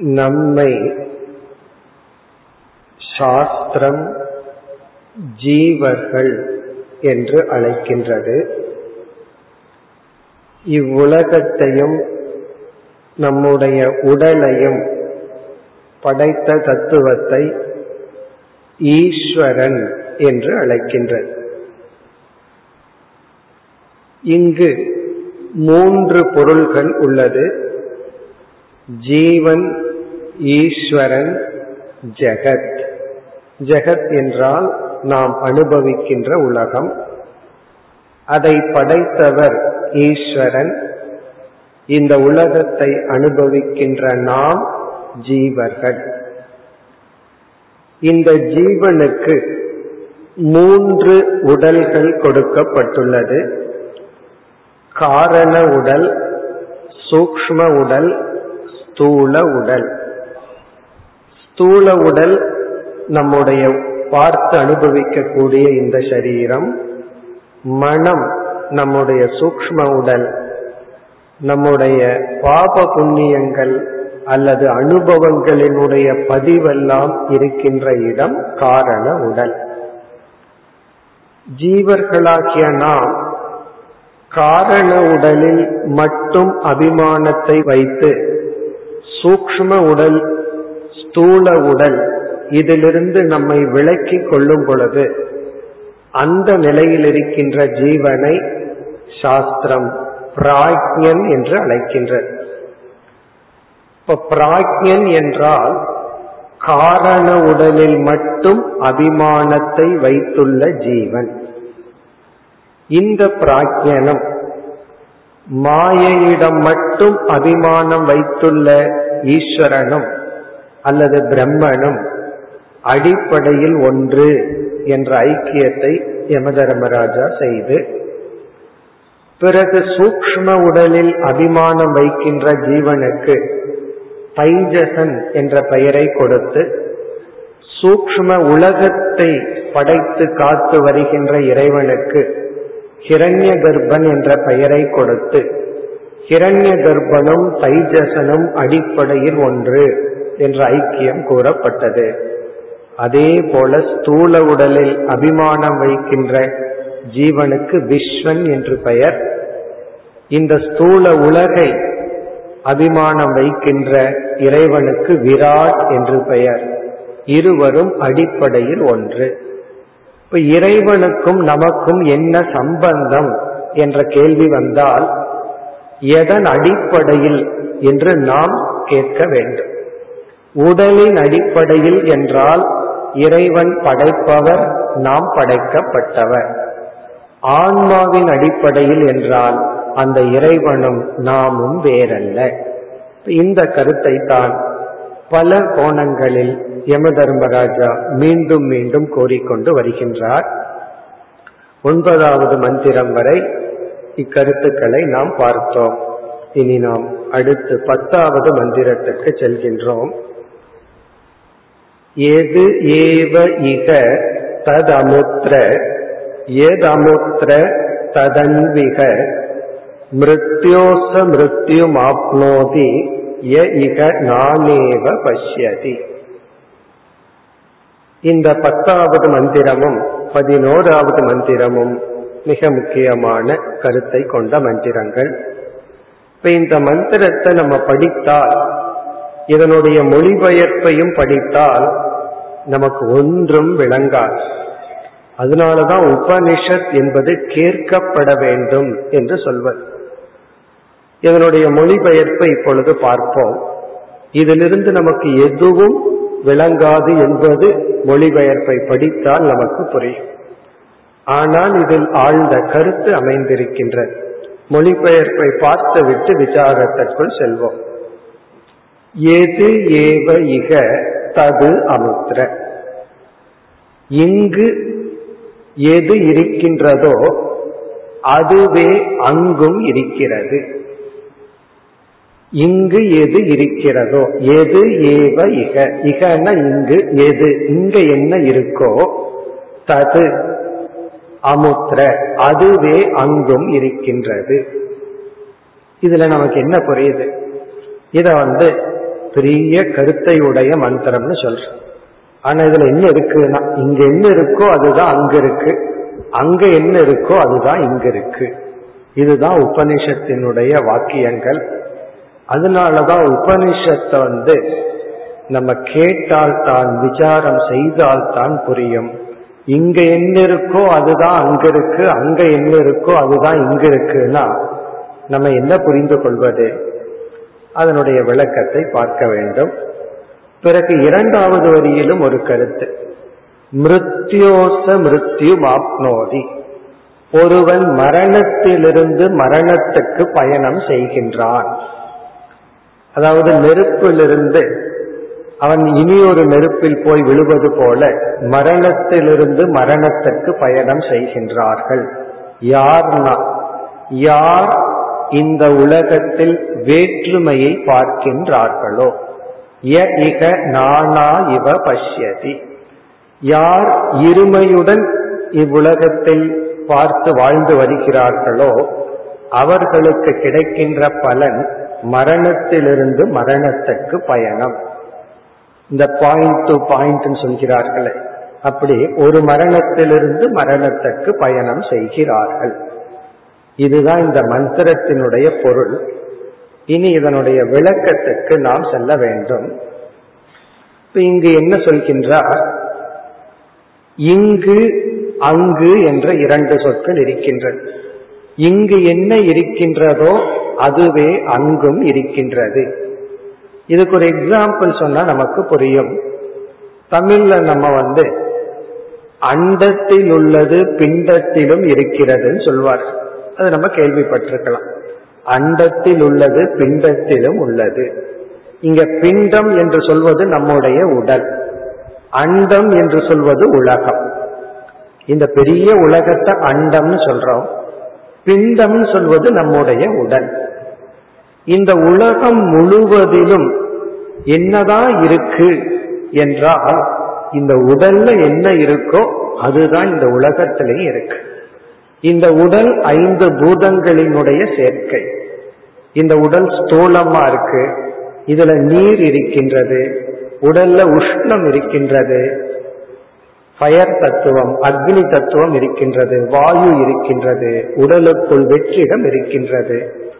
நம்மை சாஸ்திரம் ஜீவர்கள் என்று அழைக்கின்றது. இவ்வுலகத்தையும் நம்முடைய உடலையும் படைத்த தத்துவத்தை ஈஸ்வரன் என்று அழைக்கின்றது. இங்கு மூன்று பொருள்கள் உள்ளது. ஜீவன் ஈஸ்வரன் ஜெகத். ஜெகத் என்றால் நாம் அனுபவிக்கின்ற உலகம். அதை படைத்தவர் ஈஸ்வரன். இந்த உலகத்தை அனுபவிக்கின்ற நாம் ஜீவர்கள். இந்த ஜீவனுக்கு மூன்று உடல்கள் கொடுக்கப்பட்டுள்ளது. காரண உடல் சூக்ஷ்ம உடல் ஸ்தூல உடல். ஸ்தூல உடல் நம்முடைய பார்த்து அனுபவிக்கக்கூடிய இந்த சரீரம் மனம் நம்முடைய சூக்ஷ்ம உடல் நம்முடைய பாப புண்ணியங்கள் அல்லது அனுபவங்களினுடைய பதிவெல்லாம் இருக்கின்ற இடம் காரண உடல். ஜீவர்களாகிய நாம் காரண உடலில் மட்டும் அபிமானத்தை வைத்து சூக்ஷ்ம உடல் ஸ்தூல உடல் இதிலிருந்து நம்மை விளக்கி கொள்ளும் பொழுது அந்த நிலையில் இருக்கின்ற ஜீவனை சாஸ்திரம் பிராக்ஞன் என்று அழைக்கின்றது. இப்ப பிராக்ஞன் என்றால் காரண உடலில் மட்டும் அபிமானத்தை வைத்துள்ள ஜீவன். இந்த பிராக்ஞனம் மாயையிடம் மட்டும் அபிமானம் வைத்துள்ள ஈஸ்வரனும் அல்லது பிரம்மனும் அடிப்படையில் ஒன்று என்ற ஐக்கியத்தை யமதர்மராஜா செய்து பிறகு சூக்ஷ்ம உடலில் அபிமானம் வைக்கின்ற ஜீவனுக்கு தைஜசன் என்ற பெயரை கொடுத்து சூக்ஷ்ம உலகத்தை படைத்து காத்து வருகின்ற இறைவனுக்கு ஹிரண்ய கர்ப்பன் என்ற பெயரை கொடுத்து ஹிரண்ய கர்ப்பனும் தைஜசனும் அடிப்படையில் ஒன்று. என்ற ஐக்கியம் கூறப்பட்டது. அதே போல ஸ்தூல உடலில் அபிமானம் வைக்கின்ற ஜீவனுக்கு விஸ்வன் என்று பெயர். இந்த ஸ்தூல உலகை அபிமானம் வைக்கின்ற இறைவனுக்கு விராட் என்று பெயர். இருவரும் அடிப்படையில் ஒன்று. இப்ப இறைவனுக்கும் நமக்கும் என்ன சம்பந்தம் என்ற கேள்வி வந்தால் எதன் அடிப்படையில் என்று நாம் கேட்க வேண்டும். உடலின் அடிப்படையில் என்றால் இறைவன் படைப்பவர் நாம் படைக்கப்பட்டவர். ஆன்மாவின் அடிப்படையில் என்றால் அந்த இறைவனும் நாமும் வேறல்ல. இந்த கருத்தை தான் பல கோணங்களில் யம தர்மராஜா மீண்டும் மீண்டும் கோரிக்கொண்டு வருகின்றார். ஒன்பதாவது மந்திரம் வரை இக்கருத்துக்களை நாம் பார்த்தோம். இனி நாம் அடுத்து பத்தாவது மந்திரத்துக்கு செல்கின்றோம். எது ஏவ இக ததமுத்திர ஏதமுத்திர ததன்விக மிருத்யோச மிருத்யுமாப்னோதி ய இக நானேவ பஷ்யதி. இந்த பத்தாவது மந்திரமும் பதினோராவது மந்திரமும் மிக முக்கியமான கருத்தை கொண்ட மந்திரங்கள். இப்ப இந்த மந்திரத்தை நம்ம படித்தால் இதனுடைய மொழிபெயர்ப்பையும் படித்தால் நமக்கு ஒன்றும் விளங்காது. அதனாலதான் உபனிஷத் என்பது கேட்கப்பட வேண்டும் என்று சொல்வது. இதனுடைய மொழிபெயர்ப்பை இப்பொழுது பார்ப்போம். இதிலிருந்து நமக்கு எதுவும் விளங்காது என்பது மொழிபெயர்ப்பை படித்தால் நமக்கு புரியும். ஆனால் இதில் ஆழ்ந்த கருத்து அமைந்திருக்கின்றது. மொழிபெயர்ப்பை பார்த்துவிட்டு விசாரத்திற்குள் செல்வோம். எது ஏவ இக தது அமுத்திர இங்கு எது இருக்கின்றதோ அதுவே அங்கும் இருக்கிறது. இங்கு எது இருக்கிறதோ எது ஏவ இக. இகன இங்கு எது இங்க என்ன இருக்கோ தது அமுத்திர அதுவே அங்கும் இருக்கின்றது. இதுல நமக்கு என்ன புரியுது? இத வந்து பெரிய கருத்தை உடைய மந்திரம்னு சொல்றோம் ஆனா இதுல என்ன இருக்குன்னா இங்க என்ன இருக்கோ அதுதான் அங்க இருக்கு. அங்க என்ன இருக்கோ அதுதான் இங்க இருக்கு. இதுதான் உபனிஷத்தினுடைய வாக்கியங்கள். அதனாலதான் உபனிஷத்தை வந்து நம்ம கேட்டால் தான் விசாரம் செய்தால் தான் புரியும். இங்க என்ன இருக்கோ அதுதான் அங்க இருக்கு அங்க என்ன இருக்கோ அதுதான் இங்க இருக்குன்னா நம்ம என்ன புரிந்து கொள்வது? அதனுடைய விளக்கத்தை பார்க்க வேண்டும். பிறகு இரண்டாவது வரியிலும் ஒரு கருத்து. மிருத்யோச மிருத்யு ஆப்னோதி. ஒருவன் மரணத்திலிருந்து மரணத்துக்கு பயணம் செய்கின்றான். அதாவது நெருப்பிலிருந்து அவன் இனி ஒரு நெருப்பில் போய் விழுவது போல மரணத்திலிருந்து மரணத்துக்கு பயணம் செய்கின்றார்கள். யார்னா? யார் இந்த உலகத்தில் வேற்றுமையை பார்க்கின்றார்களோ? இக நானா இவ பஷ்யதி. யார் இருமையுடன் இவ்வுலகத்தில் பார்த்து வாழ்ந்து வருகிறார்களோ அவர்களுக்கு கிடைக்கின்ற பலன் மரணத்திலிருந்து மரணத்துக்கு பயணம். இந்த பாயிண்ட் டு பாயிண்ட் சொல்கிறார்களே அப்படி ஒரு மரணத்திலிருந்து மரணத்துக்கு பயணம் செய்கிறார்கள். இதுதான் இந்த மந்திரத்தினுடைய பொருள். இனி இதனுடைய விளக்கத்துக்கு நாம் செல்ல வேண்டும். இங்கு என்ன சொல்கின்றார்? இங்கு அங்கு என்ற இரண்டு சொற்கள் இருக்கின்றன. இங்கு என்ன இருக்கின்றதோ அதுவே அங்கும் இருக்கின்றது. இதுக்கு ஒரு எக்ஸாம்பிள் சொன்னா நமக்கு புரியும். தமிழ்ல நம்ம வந்து அண்டத்தில் உள்ளது பிண்டத்திலும் இருக்கிறதுன்னு சொல்வார். அது நம்ம கேள்விப்பட்டிருக்கலாம். அண்டத்தில் உள்ளது பிண்டத்திலும் உள்ளது. இங்க பிண்டம் என்று சொல்வது நம்முடைய உடல். அண்டம் என்று சொல்வது உலகம். இந்த பெரிய உலகத்தை அண்டம்னு சொல்றோம். பிண்டம் சொல்வது நம்முடைய உடல். இந்த உலகம் முழுவதிலும் என்னதான் இருக்கு என்றால் இந்த உடல்ல என்ன இருக்கோ அதுதான் இந்த உலகத்திலேயே இருக்கு. இந்த உடல் ஐந்து பூதங்களினுடைய சேர்க்கை. இந்த உடல் ஸ்தூலமா இருக்கு. இதுல நீர் இருக்கின்றது. உடல்ல உஷ்ணம் இருக்கின்றது. ஃபயர் தத்துவம் அக்னி தத்துவம் இருக்கின்றது. வாயு இருக்கின்றது. உடலுக்குள் வெற்றிடம் இருக்கின்றது.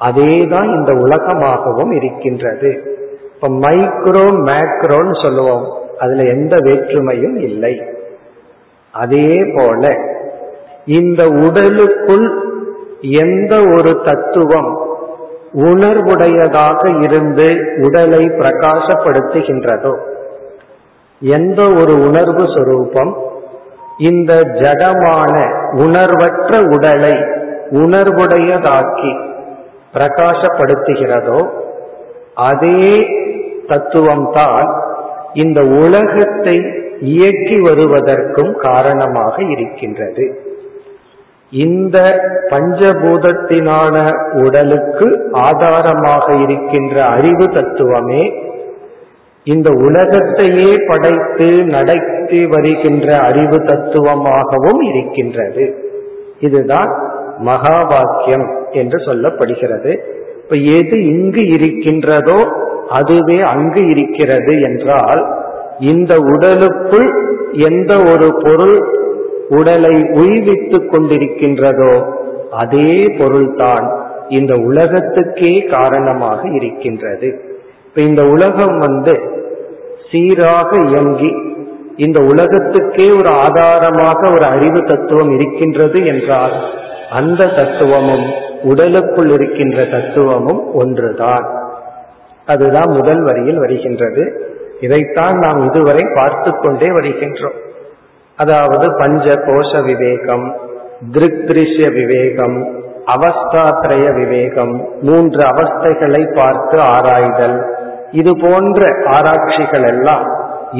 அதேதான் இந்த உலகமாகவும் இருக்கின்றது. இப்ப மைக்ரோ மேக்ரோன்னு சொல்லுவோம். அதுல எந்த வேற்றுமையும் இல்லை. அதே போல இந்த உடலுக்குள் எந்த ஒரு தத்துவம் உணர்வுடையதாக இருந்து உடலை பிரகாசப்படுத்துகின்றதோ எந்த ஒரு உணர்வு சொரூபம் இந்த ஜடமான உணர்வற்ற உடலை உணர்வுடையதாக்கி பிரகாசப்படுத்துகிறதோ அதே தத்துவம்தான் இந்த உலகத்தை இயக்கி வருவதற்கும் காரணமாக இருக்கின்றது. இந்த பஞ்சபூதத்தினான உடலுக்கு ஆதாரமாக இருக்கின்ற அறிவு தத்துவமே இந்த உலகத்தையே படைத்து நடத்தி வருகின்ற அறிவு தத்துவமாகவும் இருக்கின்றது. இதுதான் மகா வாக்கியம் என்று சொல்லப்படுகிறது. இப்ப எது இங்கு இருக்கின்றதோ அதுவே அங்கு இருக்கிறது என்றால் இந்த உடலுக்குள் எந்த ஒரு பொருள் உடலை உய்வித்துக் கொண்டிருக்கின்றதோ அதே பொருள்தான் இந்த உலகத்துக்கே காரணமாக இருக்கின்றது. இப்ப இந்த உலகம் வந்து சீராக இயங்கி இந்த உலகத்துக்கே ஒரு ஆதாரமாக ஒரு அறிவு தத்துவம் இருக்கின்றது என்றால் அந்த தத்துவமும் உடலுக்குள் இருக்கின்ற தத்துவமும் ஒன்றுதான். அதுதான் முதல் வரியில் வருகின்றது. இதைத்தான் நாம் இதுவரை பார்த்து கொண்டே வருகின்றோம். அதாவது பஞ்ச கோஷ விவேகம் திருஷ்ய விவேகம் அவஸ்தாத்ரய விவேகம் மூன்று அவஸ்தைகளை பார்த்து ஆராய்தல். இது போன்ற ஆராய்ச்சிகள் எல்லாம்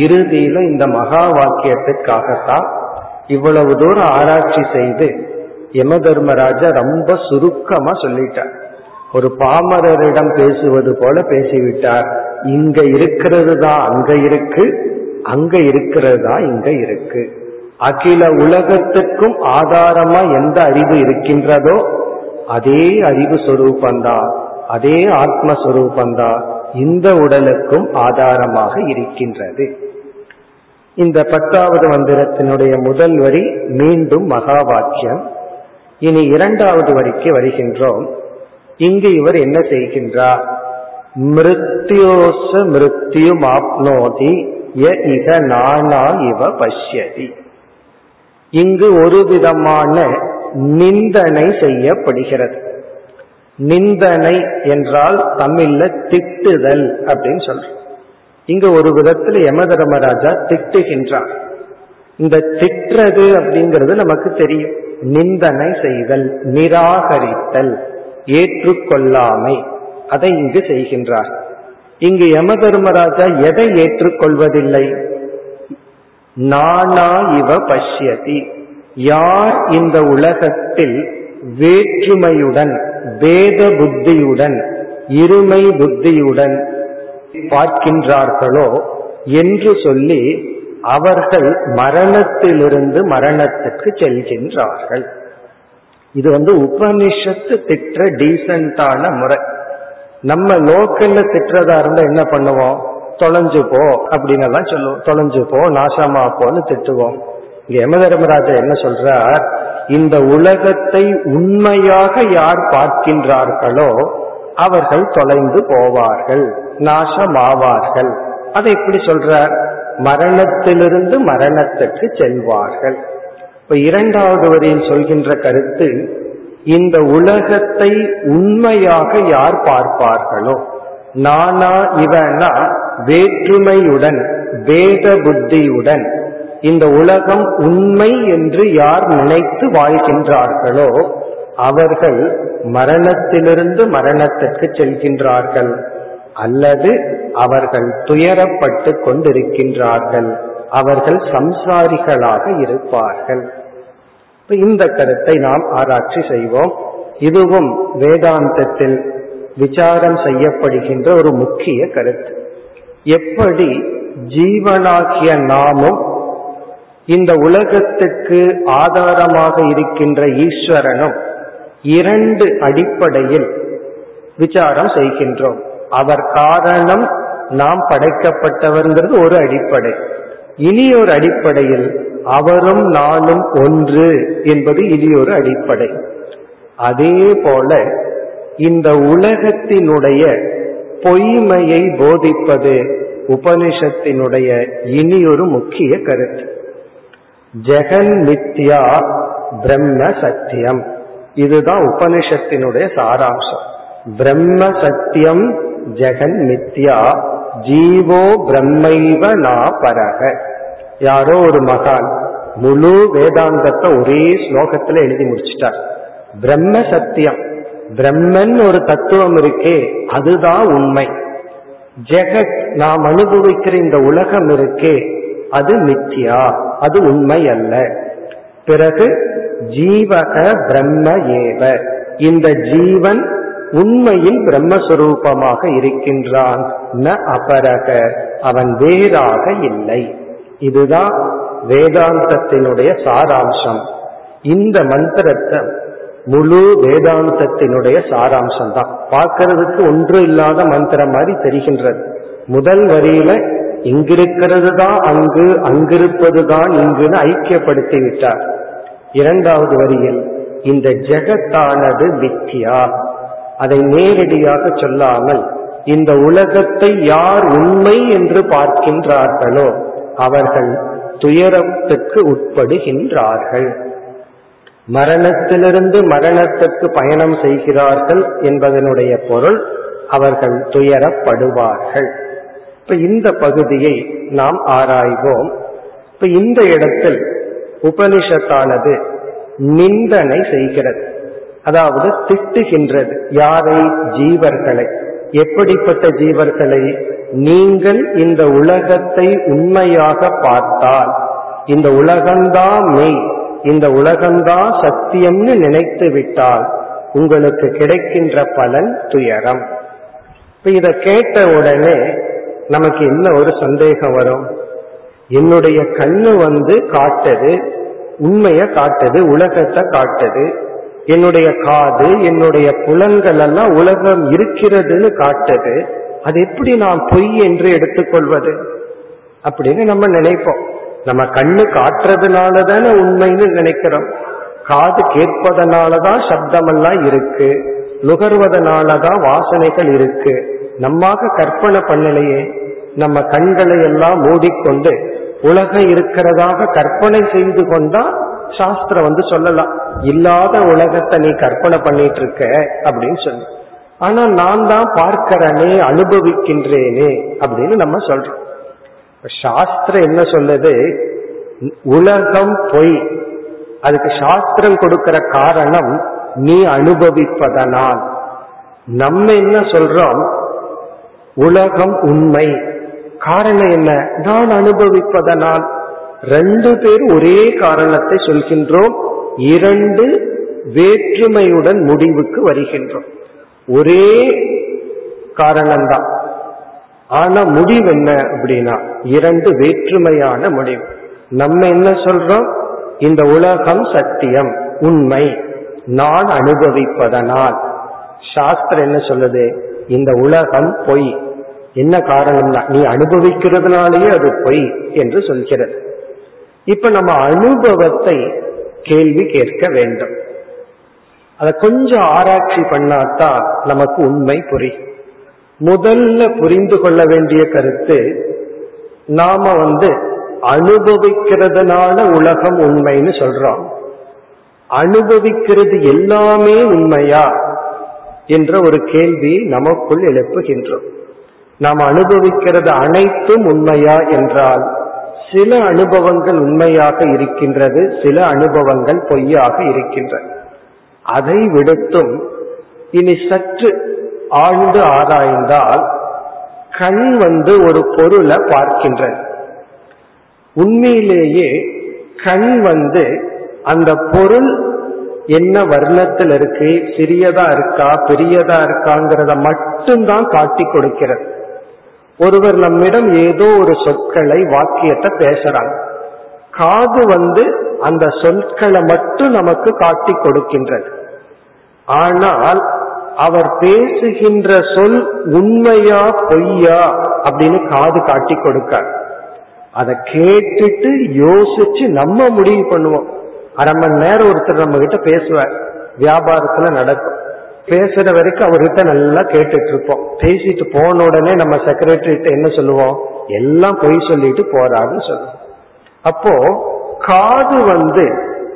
இறுதியில இந்த மகா வாக்கியத்துக்காகத்தான் இவ்வளவு தூரம் ஆராய்ச்சி செய்து யம தர்மராஜா ரொம்ப சுருக்கமா சொல்லிட்டார். ஒரு பாமரரிடம் பேசுவது போல பேசிவிட்டார். இங்க இருக்கிறது தான் அங்க இருக்கு அங்க இருக்கிறது தான் இங்க இருக்கு. அகில உலகத்துக்கும் ஆதாரமா எந்த அறிவு இருக்கின்றதோ அதே அறிவு சொரூபந்தான் அதே ஆத்மஸ்வரூபந்தான் இந்த உடலுக்கும் ஆதாரமாக இருக்கின்றது. இந்த பத்தாவது மந்திரத்தினுடைய முதல் வரி மீண்டும் மகா வாக்கியம் இனி இரண்டாவது வரிக்கு வருகின்றோம். இங்கு இவர் என்ன செய்கின்றார்? மிருத்யோச மிருத்யும் ஆப்னோதி ய இக நானா இவ பஷ்யதி. இங்கு ஒரு விதமான நிந்தனை செய்யப்படுகிறது. நிந்தனை என்றால் தமிழ்ல திட்டுதல் அப்படின்னு சொல்றோம். இங்க ஒரு விதத்தில் யம தர்மராஜா திட்டுகின்றார். இந்த திட்டுறது அப்படிங்கிறது நமக்கு தெரியும். நிந்தனை செய்தல் நிராகரித்தல் ஏற்றுக்கொள்ளாமை அதை இங்கு செய்கின்றார். இங்கு யம தர்மராஜா எதை ஏற்றுக்கொள்வதில்லை? நானா இவ பஷ்யதி. யார் இந்த உலகத்தில் வேற்றுமையுடன் வேத புத்தியுடன் இருமை புத்தியுடன் பார்க்கின்றார்களோ என்று சொல்லி அவர்கள் மரணத்திலிருந்து மரணத்துக்கு செல்கின்றார்கள். இது வந்து உபனிஷத்து திட்ட டீசென்டான முறை. நம்ம லோக்கல்ல திட்டுறதா இருந்தா என்ன பண்ணுவோம்? தொலைஞ்சு போ அப்படின்னு எல்லாம் சொல்லுவோம். தொலைஞ்சு போ நாசமா போன்னு திட்டுவோம். இங்க யமதர்மராஜா என்ன சொல்றார்? இந்த உலகத்தை உண்மையாக யார் பார்க்கின்றார்களோ அவர்கள் தொலைந்து போவார்கள் நாசமாவார்கள். அதை எப்படி சொல்றார்? மரணத்திலிருந்து மரணத்துக்கு செல்வார்கள். இப்ப இரண்டாவது வரியில் சொல்கின்ற கருத்து இந்த உலகத்தை உண்மையாக யார் பார்ப்பார்களோ நானா இவனா வேற்றுமையுடன் வேத புத்தியுடன் இந்த உலகம் உண்மை என்று யார் நினைத்து வாழ்கின்றார்களோ அவர்கள் மரணத்திலிருந்து மரணத்திற்கு செல்கின்றார்கள் அல்லது அவர்கள் துயரப்பட்டு கொண்டிருக்கின்றார்கள் அவர்கள் சம்சாரிகளாக இருப்பார்கள். இந்த கருத்தை நாம் ஆராய்ச்சி செய்வோம். இதுவும் வேதாந்தத்தில் விசாரம் செய்யப்படுகின்ற ஒரு முக்கிய கருத்து. எப்படி ஜீவனாகிய நாமும் இந்த உலகத்துக்கு ஆதாரமாக இருக்கின்ற ஈஸ்வரனும் இரண்டு அடிப்படையில் விசாரம் செய்கின்றோம். அவர் காரணம் நாம் படைக்கப்பட்டவர்ங்கிறது ஒரு அடிப்படை. இனி ஒரு அடிப்படையில் அவரும் நானும் ஒன்று என்பது இனி ஒரு அடிப்படை. அதே போல இந்த உலகத்தினுடைய பொய்மையை போதிப்பது உபனிஷத்தினுடைய இனி ஒரு முக்கிய கருத்து. ஜெகன் மித்யா பிரம்ம சத்தியம். இதுதான் உபனிஷத்தினுடைய சாராம்சம். பிரம்ம சத்தியம் ஜெகன் மித்யா ஜீவோ பிரம்மைவ நா பரக. யாரோ ஒரு மகான் முழு வேதாந்தத்தை ஒரே ஸ்லோகத்துல எழுதி முடிச்சிட்டார். பிரம்ம சத்தியம் பிரம்மன் ஒரு தத்துவம் இருக்கே அதுதான் உண்மை. ஜெகத் நாம் அனுபவிக்கிற இந்த உலகம் இருக்கே அது மித்தியா அது உண்மை அல்ல. பிறகு ஜீவக பிரம்ம ஏவ. இந்த ஜீவன் உண்மையில் பிரம்மஸ்வரூபமாக இருக்கின்றான் ந அபரக அவன் வேறாக இல்லை. இதுதான் வேதாந்தத்தினுடைய சாராம்சம். இந்த மந்திரத்தை முழு வேதாந்தத்தினுடைய சாராம்சம் தான் பார்க்கறதுக்கு ஒன்று இல்லாத மந்திரம் மாதிரி தெரிகின்றது. முதல் வரியில இங்கிருக்கிறது தான் அங்கு அங்கிருப்பது தான் இங்குன்னு ஐக்கியப்படுத்தி விட்டார். இரண்டாவது வரியில் இந்த ஜெகத்தானது மித்தியா? அதை நேரடியாக சொல்லாமல் இந்த உலகத்தை யார் உண்மை என்று பார்க்கின்றார்களோ அவர்கள் துயரத்துக்கு உட்படுகின்றார்கள். மரணத்திலிருந்து மரணத்திற்கு பயணம் செய்கிறார்கள் என்பதனுடைய பொருள் அவர்கள் துயரப்படுவார்கள். இப்ப இந்த பகுதியை நாம் ஆராய்வோம். இப்ப இந்த இடத்தில் உபனிஷத்தானது நிந்தனை செய்கிறது. அதாவது திட்டுகின்றது யாரை? ஜீவர்களை. எப்படிப்பட்ட ஜீவர்களை? நீங்கள் இந்த உலகத்தை உண்மையாக பார்த்தால். இந்த உலகம்தான் மெய். இந்த உலகம்தான் சத்தியம்னு நினைத்து விட்டால் உங்களுக்கு கிடைக்கின்ற பலன் துயரம். இப்ப இத கேட்ட உடனே நமக்கு என்ன ஒரு சந்தேகம் வரும்? என்னுடைய கண்ணு வந்து காட்டுது உண்மைய காட்டுது உலகத்தை காட்டுது என்னுடைய காது என்னுடைய புலன்கள் எல்லாம் உலகம் இருக்கிறதுன்னு காட்டுது அது எப்படி நான் பொய் என்று எடுத்துக்கொள்வது? அப்படின்னு நம்ம நினைப்போம். நம்ம கண்ணு காட்டுறதுனால தானே உண்மைன்னு நினைக்கிறோம். காது கேட்பதனாலதான் சப்தமெல்லாம் இருக்கு. நுகர்வதனாலதான் வாசனைகள் இருக்கு. நம்மாக கற்பனை பண்ணலையே. நம்ம கண்களை எல்லாம் மூடிக்கொண்டு உலகம் இருக்கிறதாக கற்பனை செய்து கொண்டா சாஸ்திரம் வந்து சொல்லலாம். இல்லாத உலகத்தை நீ கற்பனை பண்ணிட்டு இருக்க அப்படின்னு சொல்லு. ஆனா நான் தான் பார்க்கிறனே அனுபவிக்கின்றேனே அப்படின்னு நம்ம சொல்றோம். சாஸ்திரம் என்ன சொல்லுது? உலகம் பொய். அதுக்கு சாஸ்திரம் கொடுக்கிற காரணம் நீ அனுபவிப்பதனால். நம்ம என்ன சொல்றோம்? உலகம் உண்மை. காரணம் என்ன? நான் அனுபவிப்பதனால். ரெண்டு பேர் ஒரே காரணத்தை சொல்கின்றோம். இரண்டு வேற்றுமையுடன் முடிவுக்கு வருகின்றோம். ஒரே காரணம்தான். ஆனா முடிவு என்ன அப்படின்னா இரண்டு வேற்றுமையான முடிவு. நம்ம என்ன சொல்றோம்? இந்த உலகம் சத்தியம் உண்மை. நான் அனுபவிப்பதனால். சாஸ்திரம் என்ன சொல்லுது? இந்த உலகம் பொய். என்ன காரணம்னா நீ அனுபவிக்கிறதுனாலேயே அது பொய் என்று சொல்கிறது. இப்ப நம்ம அனுபவத்தை கேள்வி கேட்க வேண்டும். அதை கொஞ்சம் ஆராய்ச்சி பண்ணாதான் நமக்கு உண்மை புரியும். முதல்ல புரிந்து கொள்ள வேண்டிய கருத்து நாம வந்து அனுபவிக்கிறதுனால உலகம் உண்மைன்னு சொல்றோம். அனுபவிக்கிறது எல்லாமே உண்மையா என்ற ஒரு கேள்வி நமக்குள் எழுப்புகின்றோம். நாம் அனுபவிக்கிறது அனைத்தும் உண்மையா என்றால் சில அனுபவங்கள் உண்மையாக இருக்கின்றது சில அனுபவங்கள் பொய்யாக இருக்கின்றன. அதை விடுத்தும் இனி சற்று ஆழ்ந்து ஆராய்ந்தால் கண் வந்து ஒரு பொருளை பார்க்கின்றது உண்மையிலேயே கண் வந்து அந்த பொருள் என்ன வர்ணத்தில் இருக்கு சிறியதா இருக்கா பெரியதா இருக்காங்கிறத மட்டும்தான் காட்டி கொடுக்கிறது. ஒருவர் நம்மிடம் ஏதோ ஒரு சொற்களை வாக்கியத்தை பேசுறாங்க காது வந்து அந்த சொற்களை மட்டும் நமக்கு காட்டி கொடுக்கின்றது. ஆனால் அவர் பேசுகின்ற சொல் உண்மையா பொய்யா அப்படின்னு காது காட்டி கொடுக்கார். அதை கேட்டுட்டு யோசிச்சு நம்ம முடிவு பண்ணுவோம். அரை மணி நேரம் ஒருத்தர் நம்ம கிட்ட பேசுவார். வியாபாரத்துல நடக்கும். பேசுற வரைக்கும் அவர்கிட்ட நல்லா கேட்டுட்டு இருப்போம். பேசிட்டு போன உடனே நம்ம செக்ரட்டரி என்ன சொல்லுவோம்? எல்லாம் பொய் சொல்லிட்டு போறாருன்னு சொல்லுவோம். அப்போ காது வந்து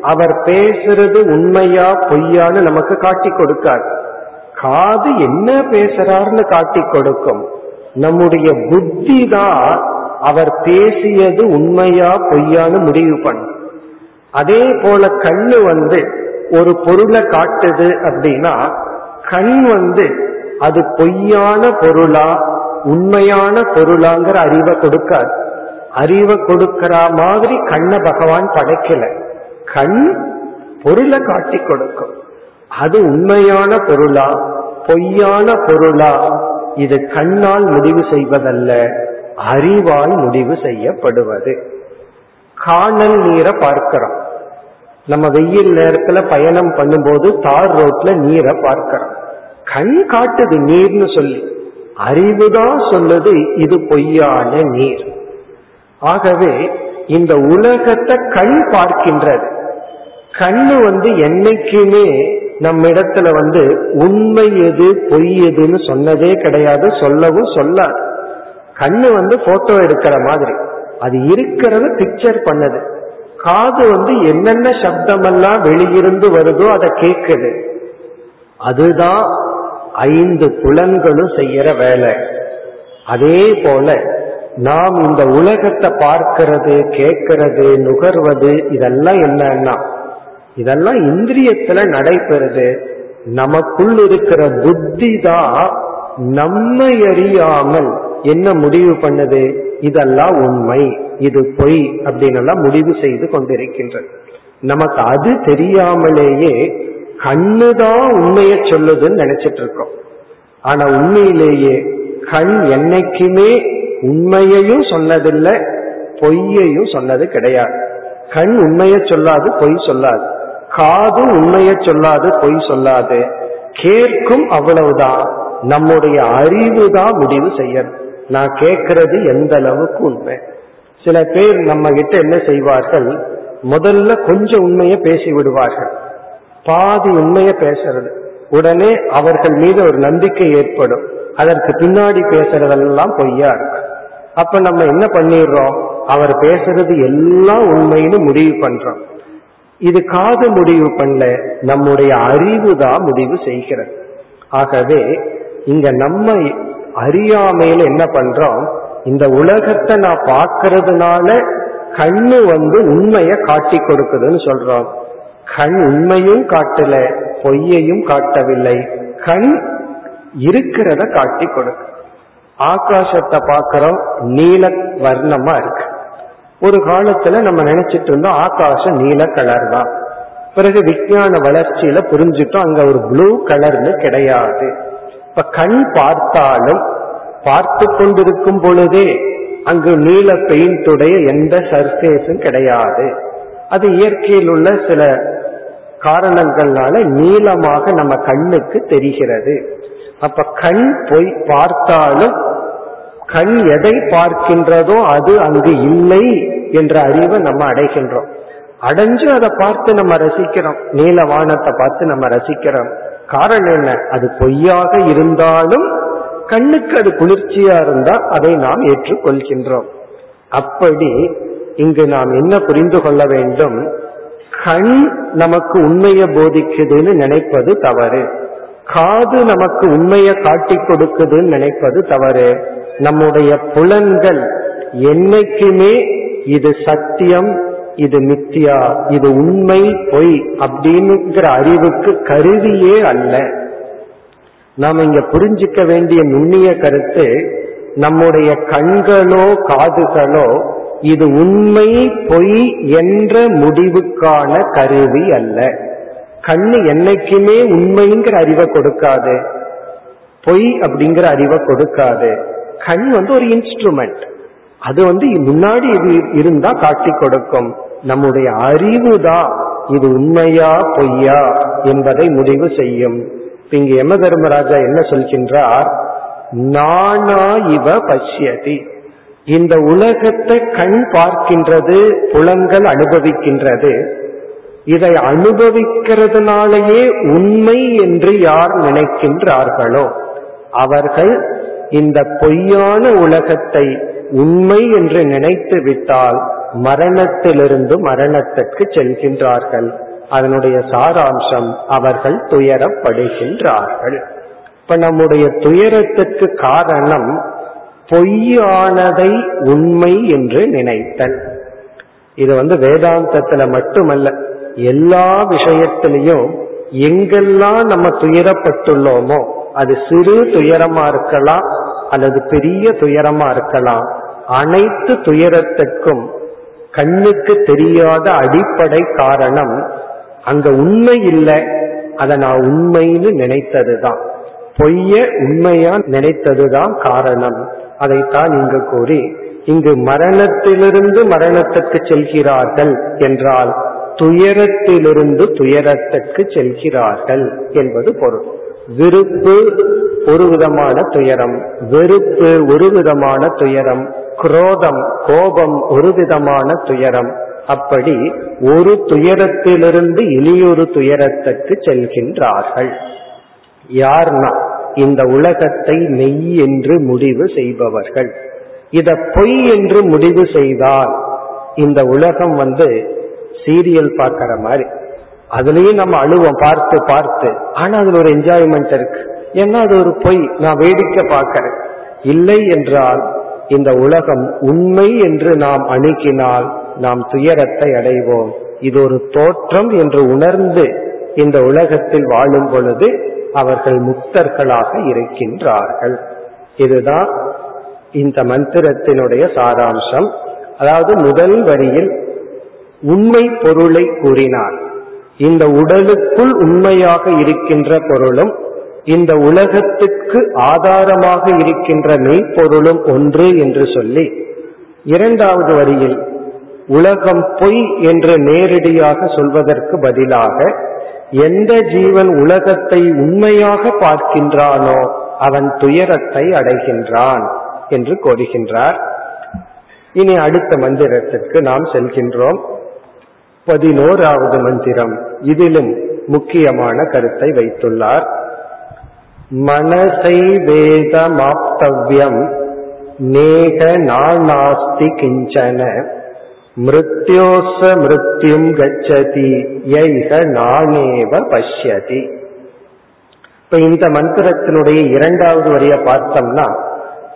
அவர் பேசுறது உண்மையா பொய்யான்னு நமக்கு காட்டி கொடுக்காது. காது என்ன பேசுறாருன்னு காட்டி கொடுக்கும். நம்முடைய புத்தி தான் அவர் பேசியது உண்மையா பொய்யான்னு முடிவு பண்ணும். அதே போல கண்ணு வந்து ஒரு பொருளை காட்டுது அப்படின்னா கண் வந்து அது பொய்யான பொருளா உண்மையான பொருளாங்கிற அறிவை கொடுக்காது. அறிவை கொடுக்கிற மாதிரி கண்ணை பகவான் படைக்கல. கண் பொருளை காட்டி கொடுக்கும். அது உண்மையான பொருளா? பொய்யான பொருளா? இது கண்ணால் முடிவு செய்வதல்ல அறிவால் முடிவு செய்யப்படுவது. காணல் நீரை பார்க்கிறோம். நம்ம வெயில் நேரத்துல பயணம் பண்ணும்போது தார் ரோட்ல நீரை பார்க்கிறோம். கண் காட்டுது நீர்னு சொல்லி. அறிவுதான் சொல்லுது இது பொய்யான நீர். ஆகவே இந்த உலகத்தை கண் பார்க்கின்றது. கண்ணு வந்து என்னைக்குமே நம்ம இடத்துல வந்து உண்மை எது பொய் எதுன்னு சொன்னதே கிடையாது சொல்லவும் சொல்லாது. கண்ணு வந்து போட்டோ எடுக்கிற மாதிரி. அது இருக்கிறத பிக்சர் பண்ணது. காது வந்து என்னென்ன சப்தமெல்லாம் வெளியிருந்து வருதோ அதை கேட்குது. அதுதான் ஐந்து புலன்களும் செய்யற வேலை. அதே போல நாம் இந்த உலகத்தை பார்க்கிறது கேட்கறது நுகர்வது இதெல்லாம் என்னன்னா இதெல்லாம் இந்திரியத்துல நடைபெறுது. நமக்குள் இருக்கிற புத்தி தான் நம்மை அறியாமல் என்ன முடிவு பண்ணுது? இதெல்லாம் உண்மை. இது பொய் அப்படின்னு முடிவு செய்து கொண்டிருக்கின்றது. நமக்கு அது தெரியாமலேயே கண்ணுதான் உண்மையை சொல்லுதுன்னு நினைச்சிட்டு இருக்கோம் ஆனா உண்மையிலேயே கண் என்னைக்குமே உண்மையையும் சொன்னதில்லை பொய்யையும் சொன்னது கிடையாது. கண் உண்மையை சொல்லாது பொய் சொல்லாது. காது உண்மையை சொல்லாது பொய் சொல்லாது. கேட்கும் அவ்வளவுதான். நம்முடைய அறிவு தான் முடிவு செய்யணும் நான் கேட்கறது எந்த அளவுக்கு உண்மை? சில பேர் நம்ம கிட்ட என்ன செய்வார்கள்? முதல்ல கொஞ்சம் உண்மையை பேசி விடுவார்கள். பாதி உண்மையை பேசுறது. உடனே அவர்கள் மீது ஒரு நம்பிக்கை ஏற்படும். அதற்கு பின்னாடி பேசுறதெல்லாம் பொய்யா இருக்கு. அப்ப நம்ம என்ன பண்ணிடுறோம்? அவர் பேசுறது எல்லாம் உண்மைன்னு முடிவு பண்றோம். இது காது முடிவு பண்ணல நம்முடைய அறிவு தான் முடிவு செய்கிறது. ஆகவே இங்க நம்ம அறியாமையில என்ன பண்றோம்? இந்த உலகத்தை நான் பார்க்கறதுனால கண்ணு வந்து உண்மைய காட்டி கொடுக்குதுன்னு சொல்றோம். கண் உண்மையும் காட்டல பொய்யையும் காட்டவில்லை. கண் இருக்கிறத காட்டி கொடுக்கு. ஆகாசத்தை பார்க்கிறோம் நீல வர்ணமா இருக்கு. ஒரு காலத்துல நம்ம நினைச்சிட்டு இருந்தோம் ஆகாசம் நீல கலர் தான். பிறகு விஞ்ஞான வளர்ச்சியில புரிஞ்சுட்டோம் அங்க ஒரு ப்ளூ கலர்னு கிடையாது. இப்ப கண் பார்த்தாலும் பார்த்து கொண்டிருக்கும் பொழுதே அங்கு நீல பெயிண்டுடைய எந்த சர்ஃபேஸும் கிடையாது. அது இயற்கையில் உள்ள சில காரணங்கள்னால நீளமாக நம்ம கண்ணுக்கு தெரிகிறது. அப்ப கண் போய் பார்த்தாலும் கண் எதை பார்க்கின்றதோ அது அங்கு இல்லை என்ற அறிவை நம்ம அடைகின்றோம். அடைஞ்சு அதை பார்த்து நம்ம ரசிக்கிறோம். நீல வானத்தை பார்த்து நம்ம ரசிக்கிறோம். காரணம் என்ன? அது பொய்யாக இருந்தாலும் கண்ணுக்கு அது குளிர்ச்சியா இருந்தா அதை நாம் ஏற்றுக்கொள்கின்றோம். அப்படி இங்கு நாம் என்ன புரிந்து கொள்ள வேண்டும்? கண் நமக்கு உண்மையை போதிக்குதுன்னு நினைப்பது தவறு. காது நமக்கு உண்மையை காட்டி கொடுக்குதுன்னு நினைப்பது தவறு. நம்முடைய புலன்கள் என்னைக்குமே இது சத்தியம் இது மித்தியா இது உண்மை பொய் அப்படின்னுங்கிற அறிவுக்கு கருவியே அல்ல. நாம் இங்க புரிஞ்சிக்க வேண்டிய நுண்ணிய கருத்து நம்முடைய கண்களோ காதுகளோ இது உண்மை பொய் என்ற முடிவுக்கான கருவி அல்ல. கண்ணு என்னைக்குமே உண்மைங்கிற அறிவை கொடுக்காது. பொய் அப்படிங்கிற அறிவை கொடுக்காது. கண் வந்து ஒரு இன்ஸ்ட்ருமெண்ட் அது வந்து முன்னாடி இது இருந்தா காட்டி கொடுக்கும். நம்முடைய அறிவு தான் இது உண்மையா பொய்யா என்பதை முடிவு செய்யும். இங்கு யம தர்மராஜா என்ன சொல்கின்றார்? நானா இவ பஷ்யதி. இந்த உலகத்தை கண் பார்க்கின்றது புலன்கள் அனுபவிக்கின்றது. இதை அனுபவிக்கிறதுனாலேயே உண்மை என்று யார் நினைக்கின்றார்களோ அவர்கள் இந்த பொய்யான உலகத்தை உண்மை என்று நினைத்து விட்டால் மரணத்திலிருந்து மரணத்திற்கு செல்கின்றார்கள். அதனுடைய சாராம்சம் அவர்கள் துயரப்படுகின்றார்கள். இப்ப நம்முடைய துயரத்துக்கு காரணம் பொய்யானதை உண்மை என்று நினைத்தல். இது வந்து வேதாந்தத்துல மட்டுமல்ல எல்லா விஷயத்திலையும் எங்கெல்லாம் நம்ம துயரப்பட்டுள்ளோமோ அது சிறு துயரமா இருக்கலாம் அல்லது பெரிய துயரமா இருக்கலாம். அனைத்து துயரத்திற்கும் கண்ணுக்கு தெரியாத அடிப்படை காரணம் அங்க உண்மை இல்லை அதை நான் உண்மைன்னு நினைத்ததுதான். பொய்ய உண்மையா நினைத்ததுதான் காரணம். அதைத்தான் இங்கு கூறி இங்கு மரணத்திலிருந்து மரணத்திற்கு செல்கிறார்கள் என்றால் துயரத்திலிருந்து துயரத்திற்கு செல்கிறார்கள் என்பது பொருள். விருப்பு ஒரு விதமான துயரம். வெறுப்பு ஒரு விதமான துயரம். குரோதம் கோபம் ஒரு விதமான துயரம். அப்படி ஒரு துயரத்திலிருந்து இனியொரு துயரத்துக்கு செல்கின்றார்கள். யார்னா இந்த உலகத்தை மெய் என்று முடிவு செய்பவர்கள். இத பொய் என்று முடிவு செய்தால் இந்த உலகம் வந்து சீரியல் பார்க்கிற மாதிரி. அதுலயும் நம்ம அழுவோம் பார்த்து பார்த்து. ஆனா அதுல ஒரு என்ஜாய்மெண்ட் இருக்கு. ஏன்னா அது ஒரு பொய். நான் வேடிக்கை பார்க்கறேன். இல்லை என்றால் இந்த உலகம் உண்மை என்று நாம் அணுகினால் நாம் துயரத்தை அடைவோம். இது ஒரு தோற்றம் என்று உணர்ந்து இந்த உலகத்தில் வாழும் பொழுது அவர்கள் முக்தர்களாக இருக்கின்றார்கள். இதுதான் இந்த மந்திரத்தினுடைய சாராம்சம். அதாவது முதல் வரியில் உண்மை பொருளை கூறினார். இந்த உடலுக்குள் உண்மையாக இருக்கின்ற பொருளும் இந்த உலகத்துக்கு ஆதாரமாக இருக்கின்ற மெய்ப்பொருளும் ஒன்று என்று சொல்லி இரண்டாவது வரியில் உலகம் பொய் என்று நேரடியாக சொல்வதற்கு பதிலாக எந்த ஜீவன் உலகத்தை உண்மையாக பார்க்கின்றானோ அவன் துயரத்தை அடைகின்றான் என்று கோருகின்றார். இனி அடுத்த மந்திரத்திற்கு நாம் செல்கின்றோம். பதினோராவது மந்திரம். இதிலும் முக்கியமான கருத்தை வைத்துள்ளார். மனசை வேதமாப்தவ்யம் நேக நாஸ்தி கிஞ்சன மிருத்யோச மிருத்யும் கச்சதி யைக நானேவ பஷ்யதி. இப்ப இந்த மந்திரத்தினுடைய இரண்டாவது வரிய பார்த்தோம்னா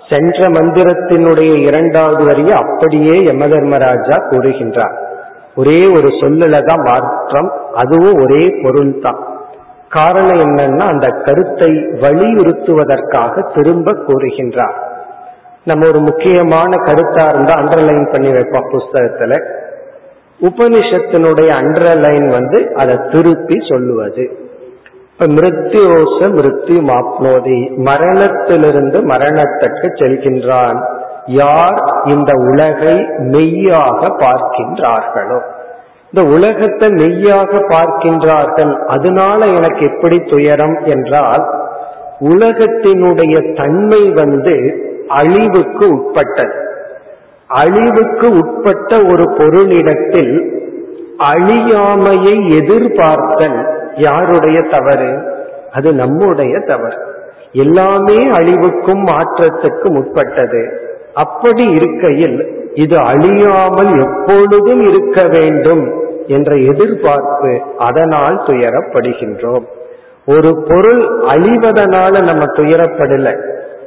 சென்ற மந்திரத்தினுடைய இரண்டாவது வரிய அப்படியே யமதர்மராஜா கூறுகின்றார். ஒரே ஒரு சொல்லுல தான் மாற்றம் அதுவும் ஒரே பொருள் தான். காரணம் என்னன்னா அந்த கருத்தை வலியுறுத்துவதற்காக திரும்ப கூறுகின்றார். நம்ம ஒரு முக்கியமான கருத்தா இருந்தா அண்டர்லைன் பண்ணி வைப்போம் புஸ்தகத்துல. உபனிஷத்தினுடைய அண்டர்லைன் வந்து அதை திருப்பி சொல்லுவது. இப்ப மிருத்யோச மிருத்யு மாப்னோதி மரணத்திலிருந்து மரணத்திற்கு செல்கின்றான். யார் இந்த உலகை மெய்யாக பார்க்கின்றார்களோ? இந்த உலகத்தை மெய்யாக பார்க்கின்றார்கள் அதனால எனக்கு எப்படி துயரம் என்றால் உலகத்தினுடைய தன்மை வந்து அழிவுக்கு உட்பட்டது. அழிவுக்கு உட்பட்ட ஒரு பொருளிடத்தில் அழியாமையை எதிர்பார்த்தல் யாருடைய தவறு? அது நம்முடைய தவறு. எல்லாமே அழிவுக்கும் மாற்றத்துக்கும் உட்பட்டது. அப்படி இருக்கையில் இது அழியாமல் எப்பொழுதும் இருக்க வேண்டும் என்ற எதிர்பார்ப்பு அதனால் துயரப்படுகின்றோம். ஒரு பொருள் அழிவதனால நம்ம துயரப்படல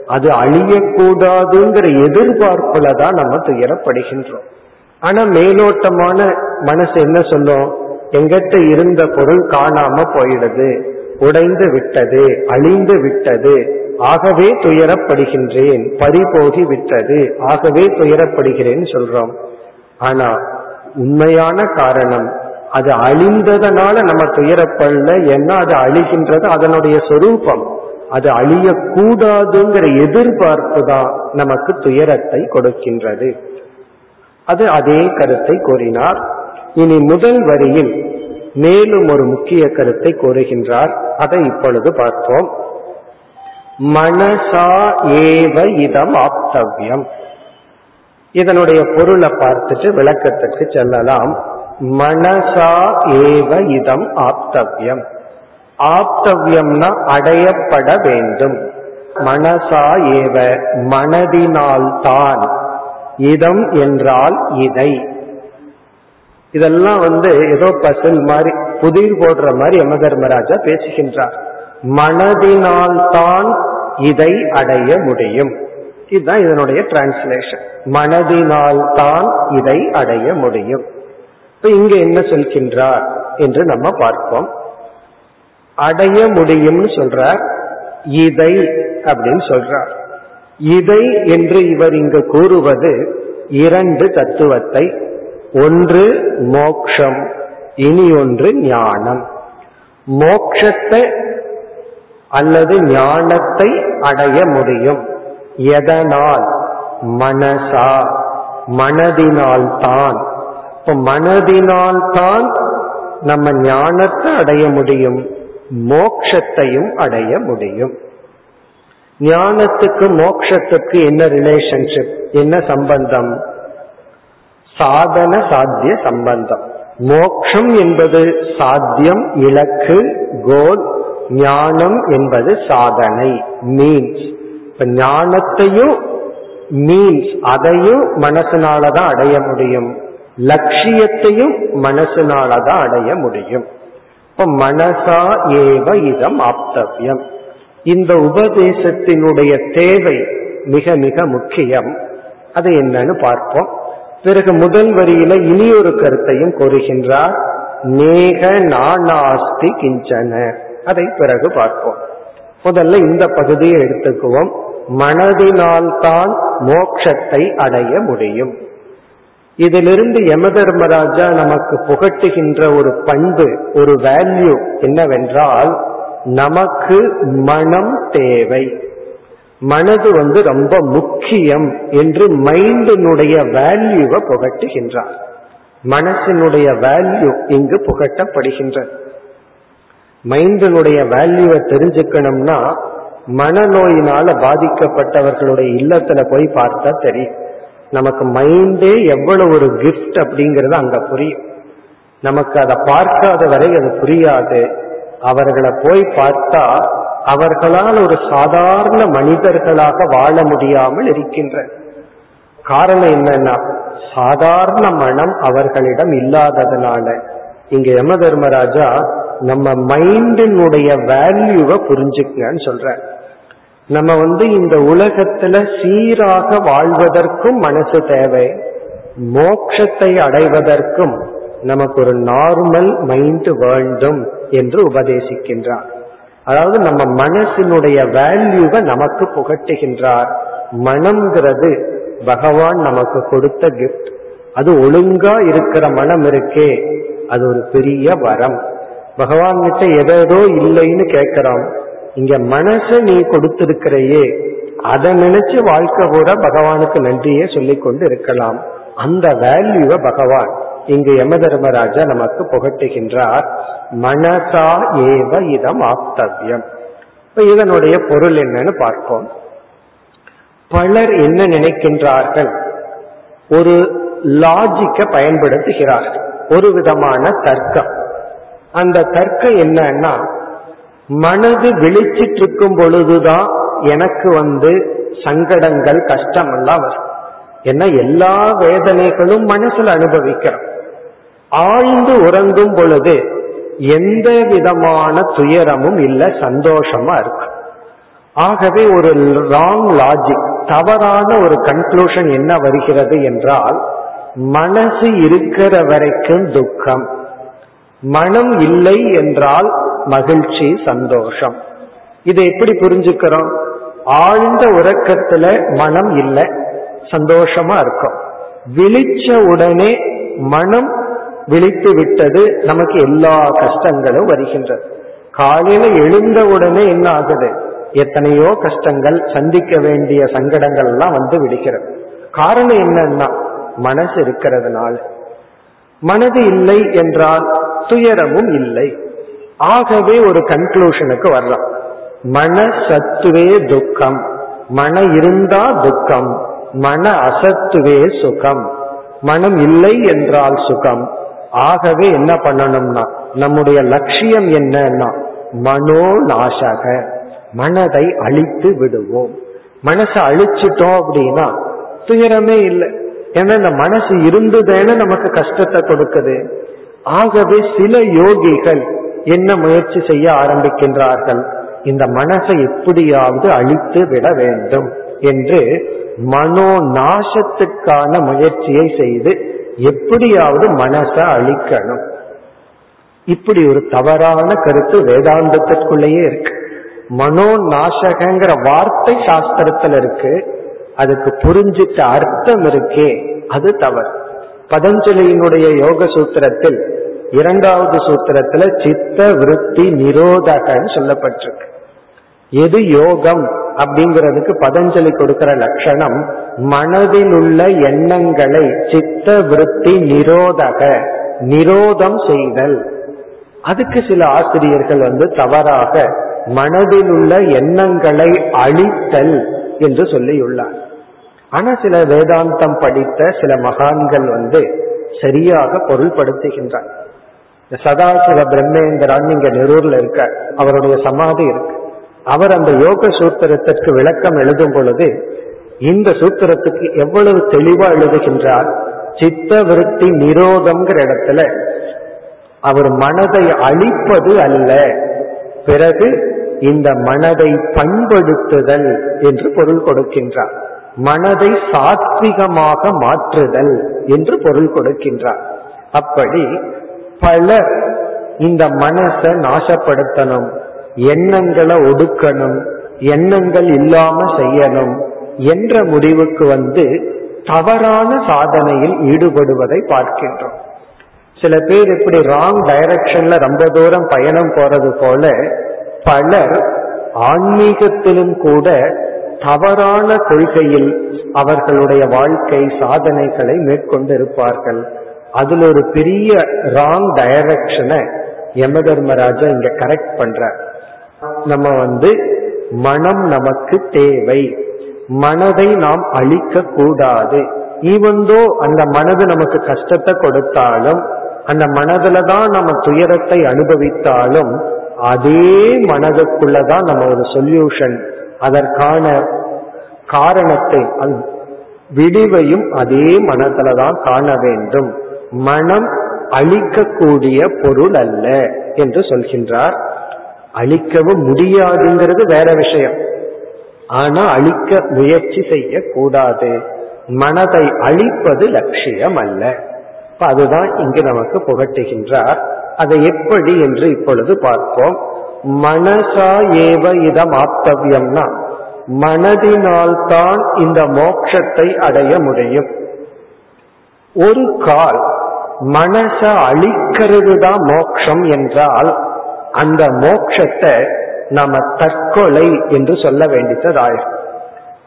அது அழியக்கூடாதுங்கிற எதிர்பார்ப்புல தான் நம்ம துயரப்படுகின்றோம். ஆனா மேலோட்டமான மனசு என்ன சொல்லும்? எங்கிட்ட இருந்த பொருள் காணாம போயிடுது உடைந்து விட்டது அழிந்து விட்டது ஆகவே துயரப்படுகின்றேன் பறிபோகி விட்டது. ஆகவே துயரப்படுகிறேன் சொல்றோம். ஆனா உண்மையான காரணம் அது அழிந்ததனால நம்ம துயரப்படல ஏன்னா அது அழிகின்றது அதனுடைய சொரூபம். அது அழியக்கூடாதுங்கிற எதிர்பார்ப்பு தான் நமக்கு துயரத்தை கொடுக்கின்றது. அது அதே கருத்தை கூறினார். இனி முதல் வரியில் மேலும் ஒரு முக்கிய கருத்தை கூறுகின்றார். அதை இப்பொழுது பார்ப்போம். மனசா ஏவ இதம் ஆப்தவ்யம். இதனுடைய பொருளை பார்த்துட்டு விளக்கத்துக்கு செல்லலாம். மனசா ஏவ இதம் ஆப்தவ்யம். ஆப்தவ்யம்னா அடையப்பட வேண்டும். மனசா ஏவ மனதினால்தான் இதம் என்றால் இதை. இதெல்லாம் வந்து ஏதோ பசில் மாதிரி புதிர் போடுற மாதிரி யம தர்மராஜா பேசுகின்றார். மனதினால்தான் இதை அடைய முடியும். இதுதான் இதனுடைய டிரான்ஸ்லேஷன் மனதினால்தான் இதை அடைய முடியும். இப்ப இங்க என்ன சொல்கின்றார் என்று நம்ம பார்ப்போம். அடைய முடியும்னு சொல்றார். இதை அப்படின்னு சொல்றார். இதை என்று இவர் இங்கு கூறுவது இரண்டு தத்துவத்தை. ஒன்று மோக்ஷம் இனி ஒன்று ஞானம். மோக்ஷத்தை அல்லது ஞானத்தை அடைய முடியும். எதனால்? மனசா? மனதினால்தான். இப்ப மனதினால்தான் நம்ம ஞானத்தை அடைய முடியும். மோக்ஷத்தையும் அடைய முடியும். ஞானத்துக்கு மோக்ஷத்துக்கு என்ன ரிலேஷன்ஷிப் என்ன சம்பந்தம்? சாதன சாத்திய சம்பந்தம். மோக்ஷம் என்பது சாத்தியம் இலக்கு கோல் ஞானம் என்பது சாதனை மீன்ஸ் இப்ப ஞானத்தையும் மீன்ஸ் அதையும் மனசுனாலதான் அடைய முடியும். லட்சியத்தையும் மனசுனாலதான் அடைய முடியும். இப்ப மனசா ஏவ இதம் ஆப்தவியம். இந்த உபதேசத்தினுடைய தேவை மிக மிக முக்கியம். அது என்னன்னு பார்ப்போம். பிறகு முதல் வரியில இனி ஒரு கருத்தையும் கூறுகின்றார். நேக நானாஸ்தி கிஞ்சன. அதை பிறகு பார்ப்போம். முதல்ல இந்த பகுதியை எடுத்துக்குவோம். மனதினால்தான் மோட்சத்தை அடைய முடியும். இதிலிருந்து யம தர்மராஜா நமக்கு புகட்டுகின்ற ஒரு பண்பு ஒரு வேல்யூ என்னவென்றால் நமக்கு மனம் தேவை. மனது வந்து ரொம்ப முக்கியம் என்று மைண்டினுடைய வேல்யூவை புகட்டுகின்றார். மனசினுடைய வேல்யூ இங்கு புகட்டப்படுகின்றது. மைண்டினுடைய வேல்யூவை தெரிஞ்சுக்கணும்னா மனநோயினால பாதிக்கப்பட்டவர்களுடைய இல்லத்துல போய் பார்த்தா தெரியும். நமக்கு மைண்டே எவ்வளவு ஒரு கிஃப்ட் அப்படிங்கறது அங்க புரியும். நமக்கு அதை பார்க்காத வரை அது புரியாது. அவர்களை போய் பார்த்தா அவர்களால் ஒரு சாதாரண மனிதர்களாக வாழ முடியாமல் இருக்கின்ற காரணம் என்னன்னா சாதாரண மனம் அவர்களிடம் இல்லாததுனால இங்க யம தர்மராஜா நம்ம மைண்டினுடைய வேல்யூவை புரிஞ்சுக்கன்னு சொல்ற நம்ம வந்து இந்த உலகத்துல சீராக வாழ்வதற்கும் மனசு தேவை மோட்சத்தை அடைவதற்கும் நமக்கு ஒரு நார்மல் மைண்ட் வேண்டும் என்று உபதேசிக்கின்றார். அதாவது நம்ம மனசினுடைய வேல்யூவை நமக்கு புகட்டுகின்றார். மனம்ங்கிறது பகவான் நமக்கு கொடுத்த கிஃப்ட் அது ஒழுங்கா இருக்கிற மனம் இருக்கே அது ஒரு பெரிய வரம். பகவான் கிட்ட எதோ இல்லைன்னு கேட்கிறோம் இங்க மனச நீ கொடுத்திருக்கிறையே அதை நினைச்சு வாழ்க்கை கூட பகவானுக்கு நன்றியே சொல்லி கொண்டு இருக்கலாம் அந்த வேல்யூவை பகவான் இங்கு யம தர்மராஜா நமக்கு புகட்டுகின்றார். மனசா ஏவ இதம் ஆப்தவியம். இப்ப இதனுடைய பொருள் என்னன்னு பார்ப்போம். பலர் என்ன நினைக்கின்றார்கள்? ஒரு லாஜிக்க பயன்படுத்துகிறார்கள். ஒரு விதமான தர்க்கம். அந்த தர்க்கம் என்னன்னா மனது விழிச்சிட்டு இருக்கும் பொழுதுதான் எனக்கு வந்து சங்கடங்கள் கஷ்டம் எல்லாம் வரும். ஏன்னா எல்லா வேதனைகளும் மனசுல அனுபவிக்கிறோம். ஆழ்ந்து உறங்கும் பொழுது எந்த விதமான துயரமும் இல்லை சந்தோஷமா இருக்கு ஆகவே ஒரு ராங் லாஜிக் தவறான ஒரு கன்க்ளூஷன் என்ன வருகிறது என்றால் மனசு இருக்கிற வரைக்கும் துக்கம். மனம் இல்லை என்றால் மகிழ்ச்சி சந்தோஷம். இதை எப்படி புரிஞ்சுக்கிறோம்? ஆழ்ந்த உறக்கத்துல மனம் இல்லை சந்தோஷமா இருக்கும். விழிச்ச உடனே மனம் விழித்து விட்டது நமக்கு எல்லா கஷ்டங்களும் வருகின்றது. காலையில எழுந்த உடனே என்ன ஆகுது? எத்தனையோ கஷ்டங்கள் சந்திக்க வேண்டிய சங்கடங்கள் எல்லாம் வந்து விடுகிறது. காரணம் என்னன்னா மனசு இருக்கிறதுனால. மனது இல்லை என்றால் துயரமும் இல்லை. ஆகவே ஒரு கன்க்ளூஷனுக்கு வர்றோம் மன சத்துவே துக்கம். மன இருந்தா துக்கம். மன அசத்துவே சுகம். மனம் இல்லை என்றால் சுகம். ஆகவே என்ன பண்ணணும்னா நம்முடைய லட்சியம் என்னன்னா மனோ நாசக மனதை அழித்து விடுவோம். மனசை அழிச்சிட்டோம் அப்படின்னா துயரமே இல்லை. ஏன்னா இந்த மனசு இருந்ததேன நமக்கு கஷ்டத்தை கொடுக்குது. ஆகவே சில யோகிகள் என்ன முயற்சி செய்ய ஆரம்பிக்கின்றார்கள்? இந்த மனசை எப்படியாவது அழித்து விட வேண்டும் என்று மனோ நாசத்துக்கான முயற்சியை செய்து எப்படியாவது மனசை அழிக்கணும். இப்படி ஒரு தவறான கருத்து வேதாந்தத்திற்குள்ளேயே இருக்கு. மனோ நாசகங்கிற வார்த்தை சாஸ்திரத்துல இருக்கு. அதுக்கு புரிஞ்சிட்ட அர்த்தம் இருக்கே அது தவறு. பதஞ்சலியினுடைய யோக சூத்திரத்தில் இரண்டாவது சூத்திரத்துல சித்த விருத்தி நிரோதகன்னு சொல்லப்பட்டிருக்கு. எது யோகம் அப்படிங்கிறதுக்கு பதஞ்சலி கொடுக்கிற லட்சணம் மனதில் உள்ள எண்ணங்களை சித்த விருத்தி நிரோதக நிரோதம் செய்தல். அதுக்கு சில ஆசிரியர்கள் வந்து தவறாக மனதில் உள்ள எண்ணங்களை அழித்தல் என்று சொல்லியுள்ளார். ஆனா சில வேதாந்தம் படித்த சில மகான்கள் வந்து சரியாக பொருள்படுத்துகின்றார். சதாசிவ பிரம்மேந்திரான் இங்க நெரூர்ல இருக்க அவருடைய சமாதி இருக்கு. அவர் அந்த யோக சூத்திரத்திற்கு விளக்கம் எழுதும் பொழுது இந்த சூத்திரத்துக்கு எவ்வளவு தெளிவா எழுதுகின்றார்? சித்த விருத்தி நிரோதம்ங்கிற இடத்துல அவர் மனதை அழிப்பது அல்ல. பிறகு இந்த மனதை பண்படுத்துதல் என்று பொருள் கொடுக்கின்றார். மனதை சாத்விகமாக மாற்றுதல் என்று பொருள் கொடுக்கின்றார். அப்படி பலர் இந்த மனசை நாசப்படுத்தணும் எண்ணங்களை ஒடுக்கணும் எண்ணங்கள் இல்லாம செய்யணும் என்ற முடிவுக்கு வந்து தவறான சாதனையில் ஈடுபடுவதை பார்க்கின்றோம். சில பேர் இப்படி ராங் டைரக்ஷன்ல ரொம்ப தூரம் பயணம் போறது போல பலர் ஆன்மீகத்திலும் கூட தவறான கொள்கையில் அவர்களுடைய வாழ்க்கை சாதனைகளை மேற்கொண்டு இருப்பார்கள் அதுல ஒரு பெரிய ராங் டைரக்ஷனை யம தர்மராஜா இங்க கரெக்ட் பண்ற நம்ம வந்து மனம் நமக்கு தேவை. மனதை நாம் அழிக்க கூடாது ஈவந்தோ அந்த மனது நமக்கு கஷ்டத்தை கொடுத்தாலும் அந்த மனதுல தான் நம்ம துயரத்தை அனுபவித்தாலும் அதே மனதுக்குள்ளதான் நம்ம ஒரு சொல்யூஷன் அதற்கான காரணத்தை விடிவையும் அதே மனதுல தான் காண வேண்டும். மனம் அழிக்கக்கூடிய பொருள் அல்ல என்று சொல்கின்றார். அழிக்கவும் முடியாதுங்கிறது வேற விஷயம். ஆனா அழிக்க முயற்சி செய்யக்கூடாது. மனதை அழிப்பது லட்சியம் அல்ல. அதுதான் இங்கு நமக்கு புகட்டுகின்றார். அதை எப்படி என்று இப்பொழுது பார்ப்போம். மனசா ஏவ இதம் ஆப்தவியம்னா மனதினால்தான் இந்த மோட்சத்தை அடைய முடியும். ஒரு கால் மனச அழிக்கிறது தான் மோட்சம் என்றால் அந்த மோட்சத்தை நாம தற்கொலை என்று சொல்ல வேண்டியதாயிரும்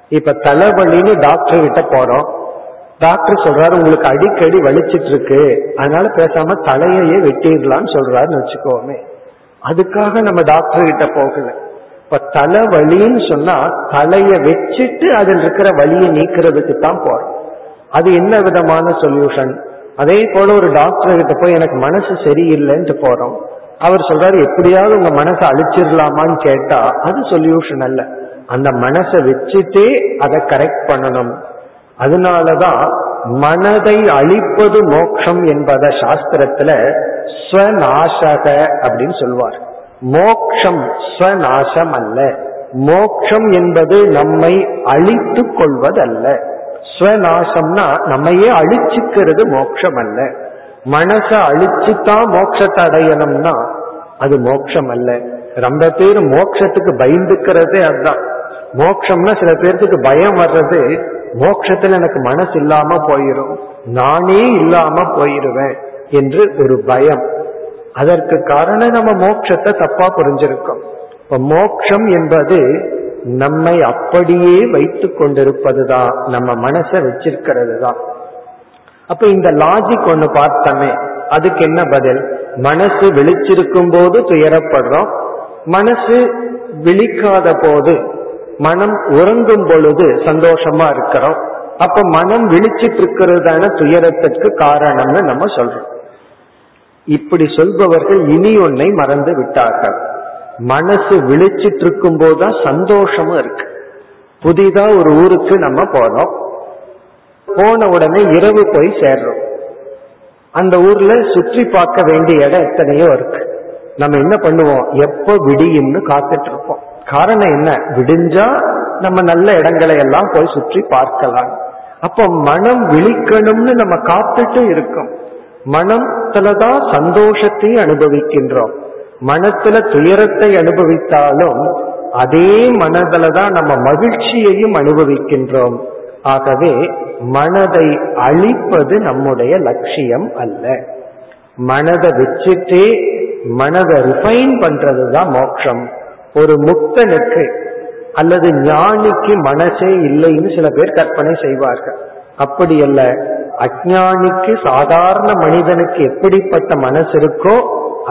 இப்ப தலைவலின்னு டாக்டர் கிட்ட போறோம். டாக்டர் சொல்றாரு உங்களுக்கு அடிக்கடி வலிச்சிட்டு இருக்கு. அதனால பேசாம தலையையே வெட்டிடலாம்னு சொல்றாருன்னு வச்சுக்கோமே. அதுக்காக நம்ம டாக்டர் கிட்ட போகல. இப்ப தலைவலின்னு சொன்னா தலைய வச்சுட்டு அதில் இருக்கிற வலியை நீக்கிறதுக்கு தான் போறோம். அது என்ன விதமான சொல்யூஷன் அதே போல ஒரு டாக்டர் கிட்ட போய் எனக்கு மனசு சரியில்லைன்ட்டு போறோம். அவர் சொல்றாரு எப்படியாவது உங்க மனசை அழிச்சிடலாமான்னு கேட்டா அது சொல்யூஷன் அல்ல. அந்த மனசை வச்சுட்டே அதை கரெக்ட் பண்ணணும். அதனாலதான் மனதை அழிப்பது மோட்சம் என்பத சாஸ்திரத்துல ஸ்வநாசக அப்படின்னு சொல்வார். மோக்ஷம் ஸ்வநாசம் அல்ல மோக்ஷம் என்பது நம்மை அழித்து கொள்வதல்ல. ஸ்வநாசம்னா நம்மையே அழிச்சுக்கிறது மோட்சம் அல்ல மனசை அழிச்சுதான் மோட்சத்தை அடையணும்னா அது மோட்சம் அல்ல ரொம்ப பேர் மோட்சத்துக்கு பயந்துக்கிறதே அதுதான். மோட்சம்னா சில பேர்த்துக்கு பயம் வர்றது மோட்சத்துல எனக்கு மனசு இல்லாம போயிரும். நானே இல்லாம போயிருவேன். என்று ஒரு பயம். அதற்கு காரணம் நம்ம மோட்சத்தை தப்பா புரிஞ்சிருக்கோம். இப்ப மோட்சம் என்பது நம்மை அப்படியே வைத்து கொண்டிருப்பதுதான் நம்ம மனசை வச்சிருக்கிறது தான் அப்ப இந்த லாஜிக் ஒண்ணு பார்த்தோமே அதுக்கு என்ன பதில்? மனசு விழிச்சிருக்கும் போது துயரப்படுறோம். மனசு விழிக்காத போது மனம் உறங்கும் பொழுது சந்தோஷமா இருக்கிறோம். அப்ப மனம் விழிச்சிட்டு இருக்கிறதான துயரத்திற்கு காரணம்னு நம்ம சொல்றோம். இப்படி சொல்பவர்கள் இனி ஒன்னை மறந்து விட்டார்கள். மனசு விழிச்சிட்டு இருக்கும் போதுதான் சந்தோஷமும் இருக்கு. புதிதா ஒரு ஊருக்கு நம்ம போறோம். போன உடனே இரவு போய் சேர்றோம். அந்த ஊர்ல சுற்றி பார்க்க வேண்டிய இடம் எத்தனையோ இருக்கு. நம்ம என்ன பண்ணுவோம்? எப்ப விடியும்னு காத்துட்டு இருப்போம் காரணம் என்ன? விடிஞ்சா நம்ம நல்ல இடங்களை எல்லாம் போய் சுற்றி பார்க்கலாம். அப்ப மனம் விழிக்கணும்னு நம்ம காத்துட்டு இருக்கோம். மனத்துலதான் சந்தோஷத்தை அனுபவிக்கின்றோம். மனத்துல துயரத்தை அனுபவித்தாலும் அதே மனதுல தான் நம்ம மகிழ்ச்சியையும் அனுபவிக்கின்றோம். ஆகவே மனதை அழிப்பது நம்முடைய லட்சியம் அல்ல. மனதை வச்சுட்டே மனதை ரிஃபைன் பண்றது தான் மோட்சம். ஒரு முக்தனுக்கு அல்லது ஞானிக்கு மனசே இல்லைன்னு சில பேர் கற்பனை செய்வார்கள். அப்படி அல்ல அஜானிக்கு சாதாரண மனிதனுக்கு எப்படிப்பட்ட மனசு இருக்கோ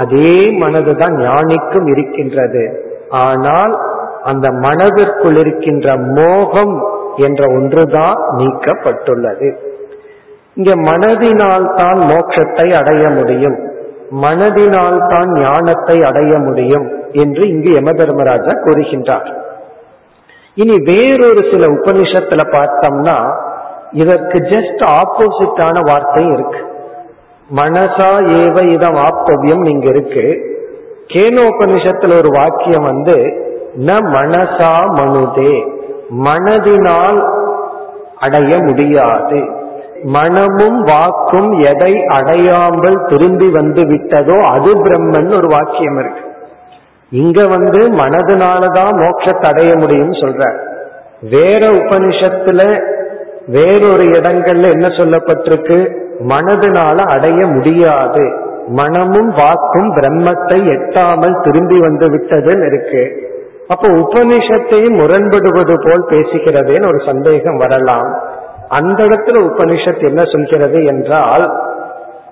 அதே மனது தான் ஞானிக்கும் இருக்கின்றது. ஆனால் அந்த மனதிற்குள் இருக்கின்ற மோகம் என்ற ஒன்றுதான் நீக்கப்பட்டுள்ளது. இங்க மனதினால் தான் மோட்சத்தை அடைய முடியும். மனதினால் தான் ஞானத்தை அடைய முடியும் என்று இங்கு யம தர்மராஜா கூறுகின்றார். இனி வேறொரு சில உபனிஷத்துல பார்த்தோம்னா இதற்கு ஜஸ்ட் ஆப்போசிட்டான வார்த்தை இருக்கு. மனசா ஏவ இதம் ஆப்தவியம் இங்க இருக்கு. கேனோபனிஷத்துல ஒரு வாக்கியம் வந்து ந மனசா மனுதே. மனதினால் அடைய முடியாது. மனமும் வாக்கும் எதை அடையாமல் திரும்பி வந்து விட்டதோ அது பிரம்மன் ஒரு வாக்கியம் இருக்கு. இங்க வந்து மனதினாலதான் மோட்சத்தை அடைய முடியும் சொல்ற வேற உபனிஷத்துல வேறொரு இடங்கள்ல என்ன சொல்லப்பட்டிருக்கு? மனதினால அடைய முடியாது. மனமும் வாக்கும் பிரம்மத்தை எட்டாமல் திரும்பி வந்து விட்டதுன்னு இருக்கு. அப்போ உபனிஷத்தையும் முரண்படுவது போல் பேசுகிறதேன்னு ஒரு சந்தேகம் வரலாம். அந்த இடத்துல உபனிஷத் என்ன சொல்கிறது என்றால்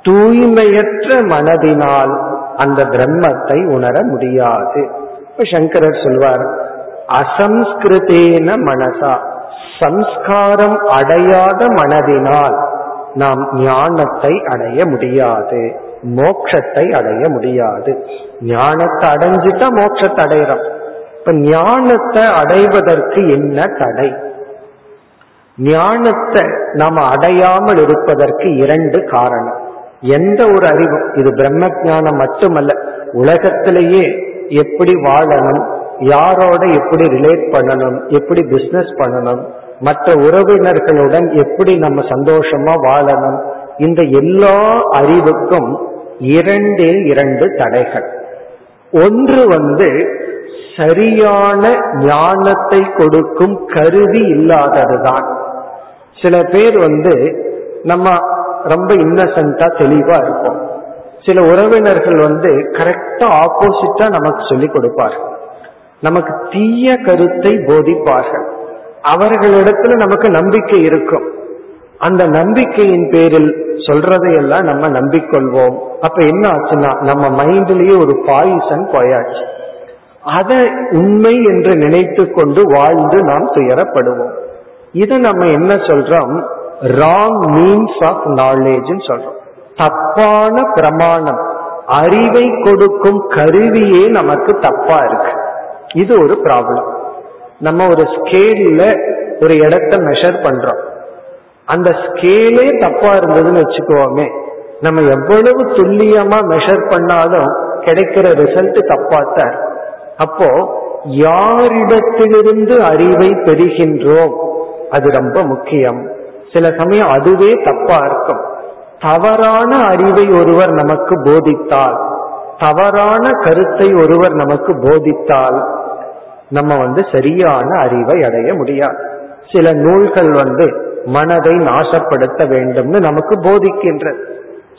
தூய்மையற்ற மனதினால் அந்த பிரம்மத்தை உணர முடியாது. இப்ப சங்கரர் சொல்வார் அசம்ஸ்கிருதேன மனசா. சம்ஸ்காரம் அடையாத மனதினால் நாம் ஞானத்தை அடைய முடியாது மோட்சத்தை அடைய முடியாது. ஞானத்தை அடைஞ்சிட்டா மோட்சத்தை அடையிறோம். இப்ப ஞானத்தை அடைவதற்கு என்ன தடை? ஞானத்தை நாம் அடையாமல் இருப்பதற்கு இரண்டு காரணம். எந்த ஒரு அறிவும் இது பிரம்ம ஞானம் மட்டுமல்ல உலகத்திலேயே எப்படி வாழணும் யாரோட எப்படி ரிலேட் பண்ணணும் எப்படி பிசினஸ் பண்ணணும் மற்ற உறவினர்களுடன் எப்படி நம்ம சந்தோஷமா வாழணும் இந்த எல்லா அறிவுக்கும் இரண்டே இரண்டு தடைகள். ஒன்று வந்து சரியான ஞானத்தை கொடுக்கும் கருவி இல்லாததுதான். சில பேர் வந்து நம்ம ரொம்ப இன்னசென்டா தெளிவா இருப்போம். சில உறவினர்கள் வந்து கரெக்டா ஆப்போசிட்டா நமக்கு சொல்லிக் கொடுப்பார்கள். நமக்கு தீய கருத்தை போதிப்பார்கள். அவர்களிடத்துல நமக்கு நம்பிக்கை இருக்கும். அந்த நம்பிக்கையின் பேரில் சொல்றதையெல்லாம் நம்ம நம்பிக்கொள்வோம். அப்ப என்ன ஆச்சுன்னா நம்ம மைண்ட்லயே ஒரு பாய்சன் போயாச்சு. அதை உண்மை என்று நினைத்து கொண்டு வாழ்ந்து நாம் துயரப்படுவோம். இதை நம்ம என்ன சொல்றோம்? ராங் மீன்ஸ் ஆஃப் நாலேஜ் சொல்றோம். தப்பான பிரமாணம் அறிவை கொடுக்கும் கருவியே நமக்கு தப்பா இருக்கு. இது ஒரு ப்ராப்ளம் நம்ம ஒரு ஸ்கேல்ல ஒரு இடத்த மெஷர் பண்றோம். அந்த ஸ்கேலே தப்பா இருந்ததுன்னு வச்சுக்கோமே நம்ம எவ்வளவு துல்லியமா மெஷர் பண்ணாலும் கிடைக்கிற ரிசல்ட் தப்பாத்தான் அப்போ யாரிடத்திலிருந்து அறிவை பெறுகின்றோம்? அது ரொம்ப முக்கியம். சில சமயம் அதுவே தப்பா இருக்கும். தவறான அறிவை ஒருவர் நமக்கு போதித்தால் தவறான கருத்தை ஒருவர் நமக்கு போதித்தால் நம்ம வந்து சரியான அறிவை அடைய முடியாது. சில நூல்கள் வந்து மனதை நாசப்படுத்த வேண்டும்னு நமக்கு போதிக்கின்றது.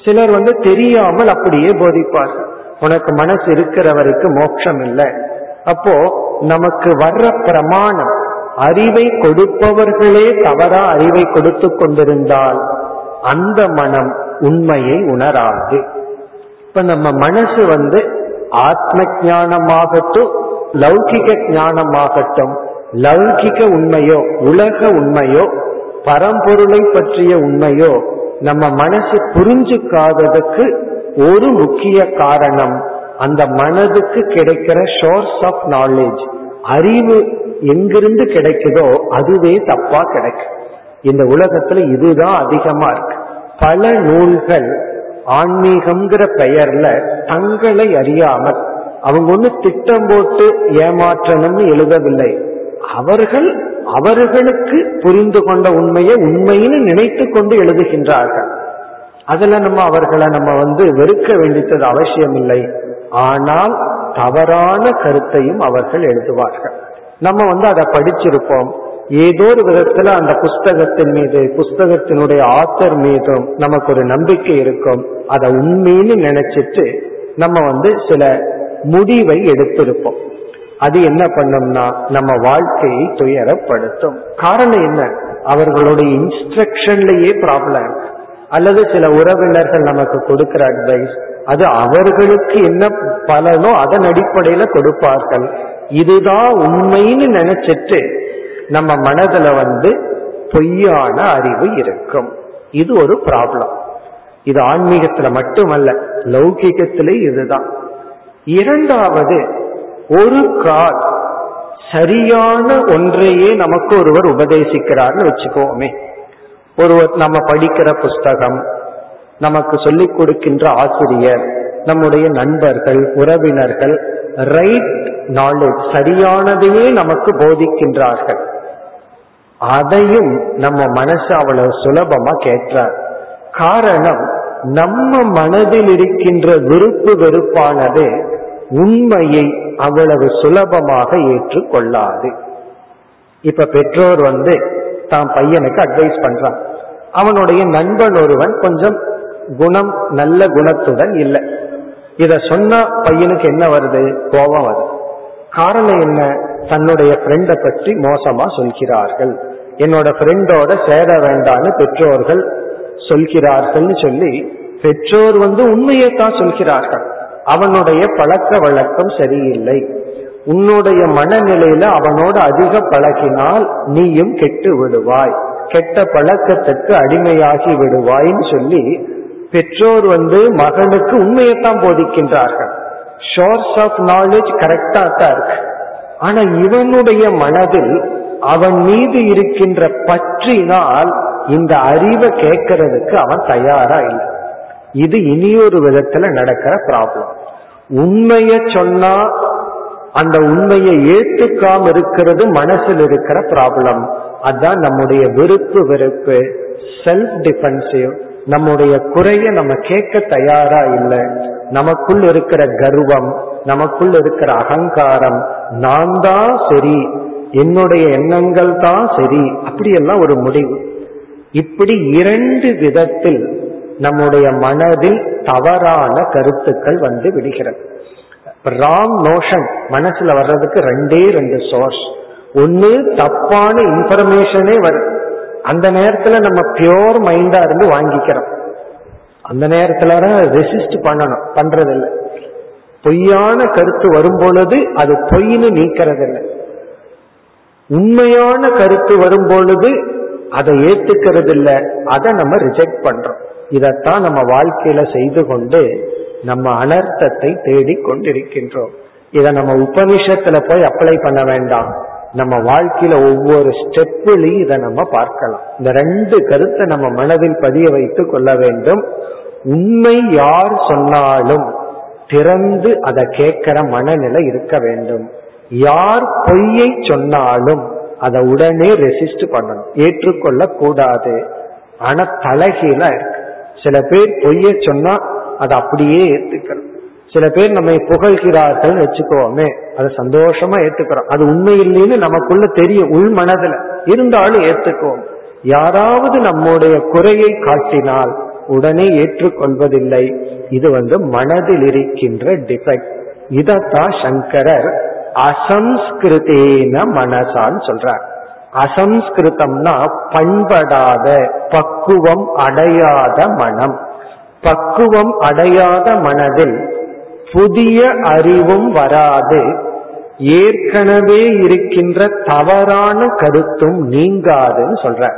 சிலர் வந்து தெரியாமல் அப்படியே போதிப்பார்கள். உனக்கு மனசு இருக்கிற வரைக்கும் மோட்சம் இல்லை அப்போ நமக்கு வர்ற பிரமாணம் அறிவை கொடுப்பவர்களே தவறா அறிவை கொடுத்து கொண்டிருந்தால் அந்த மனம் உண்மையை உணராது. இப்ப நம்ம மனசு வந்து ஆத்ம ஞானமாகட்டும் லௌகிக ஞானமாகட்டும் லௌகிக உண்மையோ உலக உண்மையோ பரம்பொருளை பற்றிய உண்மையோ நம்ம மனசு புரிஞ்சுக்காததுக்கு ஒரு முக்கிய காரணம் அந்த மனதுக்கு கிடைக்கிற சோர்ஸ் ஆஃப் நாலேஜ் அறிவு எங்கிருந்து கிடைக்குதோ அதுவே தப்பா கிடைக்கும். இந்த உலகத்துல இதுதான் அதிகமா இருக்கு. பல நூல்கள் ஆன்மீகம்ங்கிற பெயர்ல தங்களை அறியாமல் அவங்க ஒண்ணு திட்டம் போட்டு ஏமாற்றணும்னு எழுதவில்லை. அவர்கள் அவர்களுக்கு புரிந்து கொண்ட உண்மையை உண்மைன்னு நினைத்து கொண்டு எழுதுகின்றார்கள். அதுல நம்ம அவர்களை நம்ம வந்து வெறுக்க வேண்டியது அவசியம் இல்லை ஆனால் தவறான கருத்தையும் அவர்கள் எழுதுவார்கள். நம்ம வந்து அதை படிச்சிருப்போம். ஏதோ ஒரு விதத்துல அந்த புஸ்தகத்தின் மீது புஸ்தகத்தினுடைய ஆத்தர் மீதும் நமக்கு ஒரு நம்பிக்கை இருக்கும். அதை உண்மைன்னு நினைச்சிட்டு நம்ம வந்து சில முடிவை எடுத்திருப்போம். அது என்ன பண்ணும்னா நம்ம வாழ்க்கையை துயரப்படுத்தும். காரணம் என்ன? அவர்களுடைய இன்ஸ்ட்ரக்ஷன்லயே ப்ராப்ளம் அல்லது சில உறவினர்கள் நமக்கு கொடுக்கிற அட்வைஸ் அது அவர்களுக்கு என்ன பலனோ அதன் அடிப்படையில கொடுப்பார்கள். இதுதான் உண்மைன்னு நினைச்சிட்டு நம்ம மனதுல வந்து பொய்யான அறிவு இருக்கும். இது ஒரு ப்ராப்ளம் இது ஆன்மீகத்துல மட்டுமல்ல லௌகிகத்திலே இதுதான். இரண்டாவது ஒரு கால் சரியான ஒன்றையே நமக்கு ஒருவர் உபதேசிக்கிறார்னு வச்சுக்கோமே. ஒருவர் நம்ம படிக்கிற புஸ்தகம் நமக்கு சொல்லிக் கொடுக்கின்ற ஆசிரியர் நம்முடைய நண்பர்கள் உறவினர்கள் ரைட் நாலேஜ் சரியானதையே நமக்கு போதிக்கின்றார்கள். அதையும் நம்ம மனசு அவ்வளவு சுலபமா கேட்டார் காரணம் நம்ம மனதில் இருக்கின்ற விருப்பு வெறுப்பானது உண்மையை அவ்வளவு சுலபமாக ஏற்றுக்கொள்ளாது. இப்ப பெற்றோர் வந்து தான் பையனுக்கு அட்வைஸ் பண்றான். அவனுடைய நண்பன் ஒருவன் கொஞ்சம் குணம் நல்ல குணத்துடன் இல்லை. இத சொன்னா பையனுக்கு என்ன வருது? கோபம் வருது. காரணம் என்ன? தன்னுடைய ஃப்ரெண்டை பற்றி மோசமா சொல்கிறார்கள். என்னோட ஃப்ரெண்டோட சேர வேண்டாம்னு பெற்றோர்கள் சொல்கிறார்கள்னு சொல்லி பெற்றோர் வந்து உண்மையை தான் சொல்கிறார்கள். அவனுடைய பழக்க வழக்கம் சரியில்லை. உன்னுடைய மனநிலையில அவனோட அதிக பழகினால் நீயும் கெட்டு விடுவாய். கெட்ட பழக்கத்துக்கு அடிமையாகி விடுவாய்ன்னு சொல்லி பெற்றோர் வந்து மகனுக்கு உண்மையைத்தான் போதிக்கின்றார்கள். ஷோர்ஸ் ஆஃப் நாலேஜ் கரெக்டா தான் இருக்கு. ஆனா இவனுடைய மனதில் அவன் மீது இருக்கின்ற பற்றினால் இந்த அறிவை கேட்கறதுக்கு அவன் தயாரா இல்லை. இது இனியொரு விதத்துல நடக்கிற ப்ராப்ளம் உண்மைய சொன்னா அந்த உண்மையை ஏத்துக்காம இருக்கிறது மனசில் இருக்கிற ப்ராப்ளம் அதான் நம்முடைய விருப்பு வெறுப்பு செல்ஃப் டிஃபென்சிவ் நம்முடைய குறைய நம்ம கேட்க தயாரா இல்லை. நமக்குள் இருக்கிற கர்வம் நமக்குள் இருக்கிற அகங்காரம் நான் தான் சரி. என்னுடைய எண்ணங்கள் தான் சரி. அப்படியெல்லாம் ஒரு முடிவு. இப்படி இரண்டு விதத்தில் நம்முடைய மனதில் தவறான கருத்துக்கள் வந்து விடுகிறது. ராங் நோஷன் மனசுல வர்றதுக்கு ரெண்டே ரெண்டு சோர்ஸ் ஒன்னு தப்பான இன்ஃபர்மேஷனே வரும். அந்த நேரத்துல நம்ம பியோர் மைண்டா இருந்து வாங்கிக்கிறோம். அந்த நேரத்துல ரெசிஸ்ட் பண்ணணும். பண்றதில்லை. பொய்யான கருத்து வரும் பொழுது அது பொய்னு நீக்கிறது இல்லை உண்மையான கருத்து வரும் பொழுது அதை ஏத்துக்கிறது இல்லை அதை நம்ம ரிஜெக்ட் பண்றோம். இதைத்தான் நம்ம வாழ்க்கையில செய்து கொண்டு நம்ம அனர்த்தத்தை தேடி கொண்டிருக்கின்றோம். இதை நம்ம உபனிஷத்துல போய் அப்ளை பண்ண வேண்டாம். நம்ம வாழ்க்கையில ஒவ்வொரு ஸ்டெப்லையும் இதை நம்ம பார்க்கலாம். இந்த ரெண்டு கருத்தை நம்ம மனதில் பதிய வைத்துக் கொள்ள வேண்டும். உண்மை யார் சொன்னாலும் திறந்து அதை கேட்கிற மனநிலை இருக்க வேண்டும். யார் பொய்யை சொன்னாலும் அதை உடனே ரெசிஸ்ட் பண்ணணும் ஏற்றுக்கொள்ள கூடாது ஆனா தலைகீழ இருக்கு. சில பேர் பொய்ய சொன்னா அதை அப்படியே ஏத்துக்கிறோம் சில பேர் நம்மை புகழ்கிறார்கள் வச்சுக்கோமே அதை சந்தோஷமா ஏத்துக்கிறோம். அது உண்மை இல்லைன்னு நமக்குள்ள தெரியும் உள் மனதுல. இருந்தாலும் ஏத்துக்குவோம். யாராவது நம்முடைய குறையை காட்டினால் உடனே ஏற்றுக்கொள்வதில்லை. இது வந்து மனதில் இருக்கின்ற டிஃபெக்ட் இதத்தான் சங்கரர் அசம்ஸ்கிருதேன மனசான்னு சொல்றார். அசம்ஸ்கிருதம்னா பண்படாத பக்குவம் அடையாத மனம். பக்குவம் அடையாத மனதில் புதிய அறிவும் வராது. ஏற்கனவே இருக்கின்ற தவறான கருத்தும் நீங்காதுன்னு சொல்ற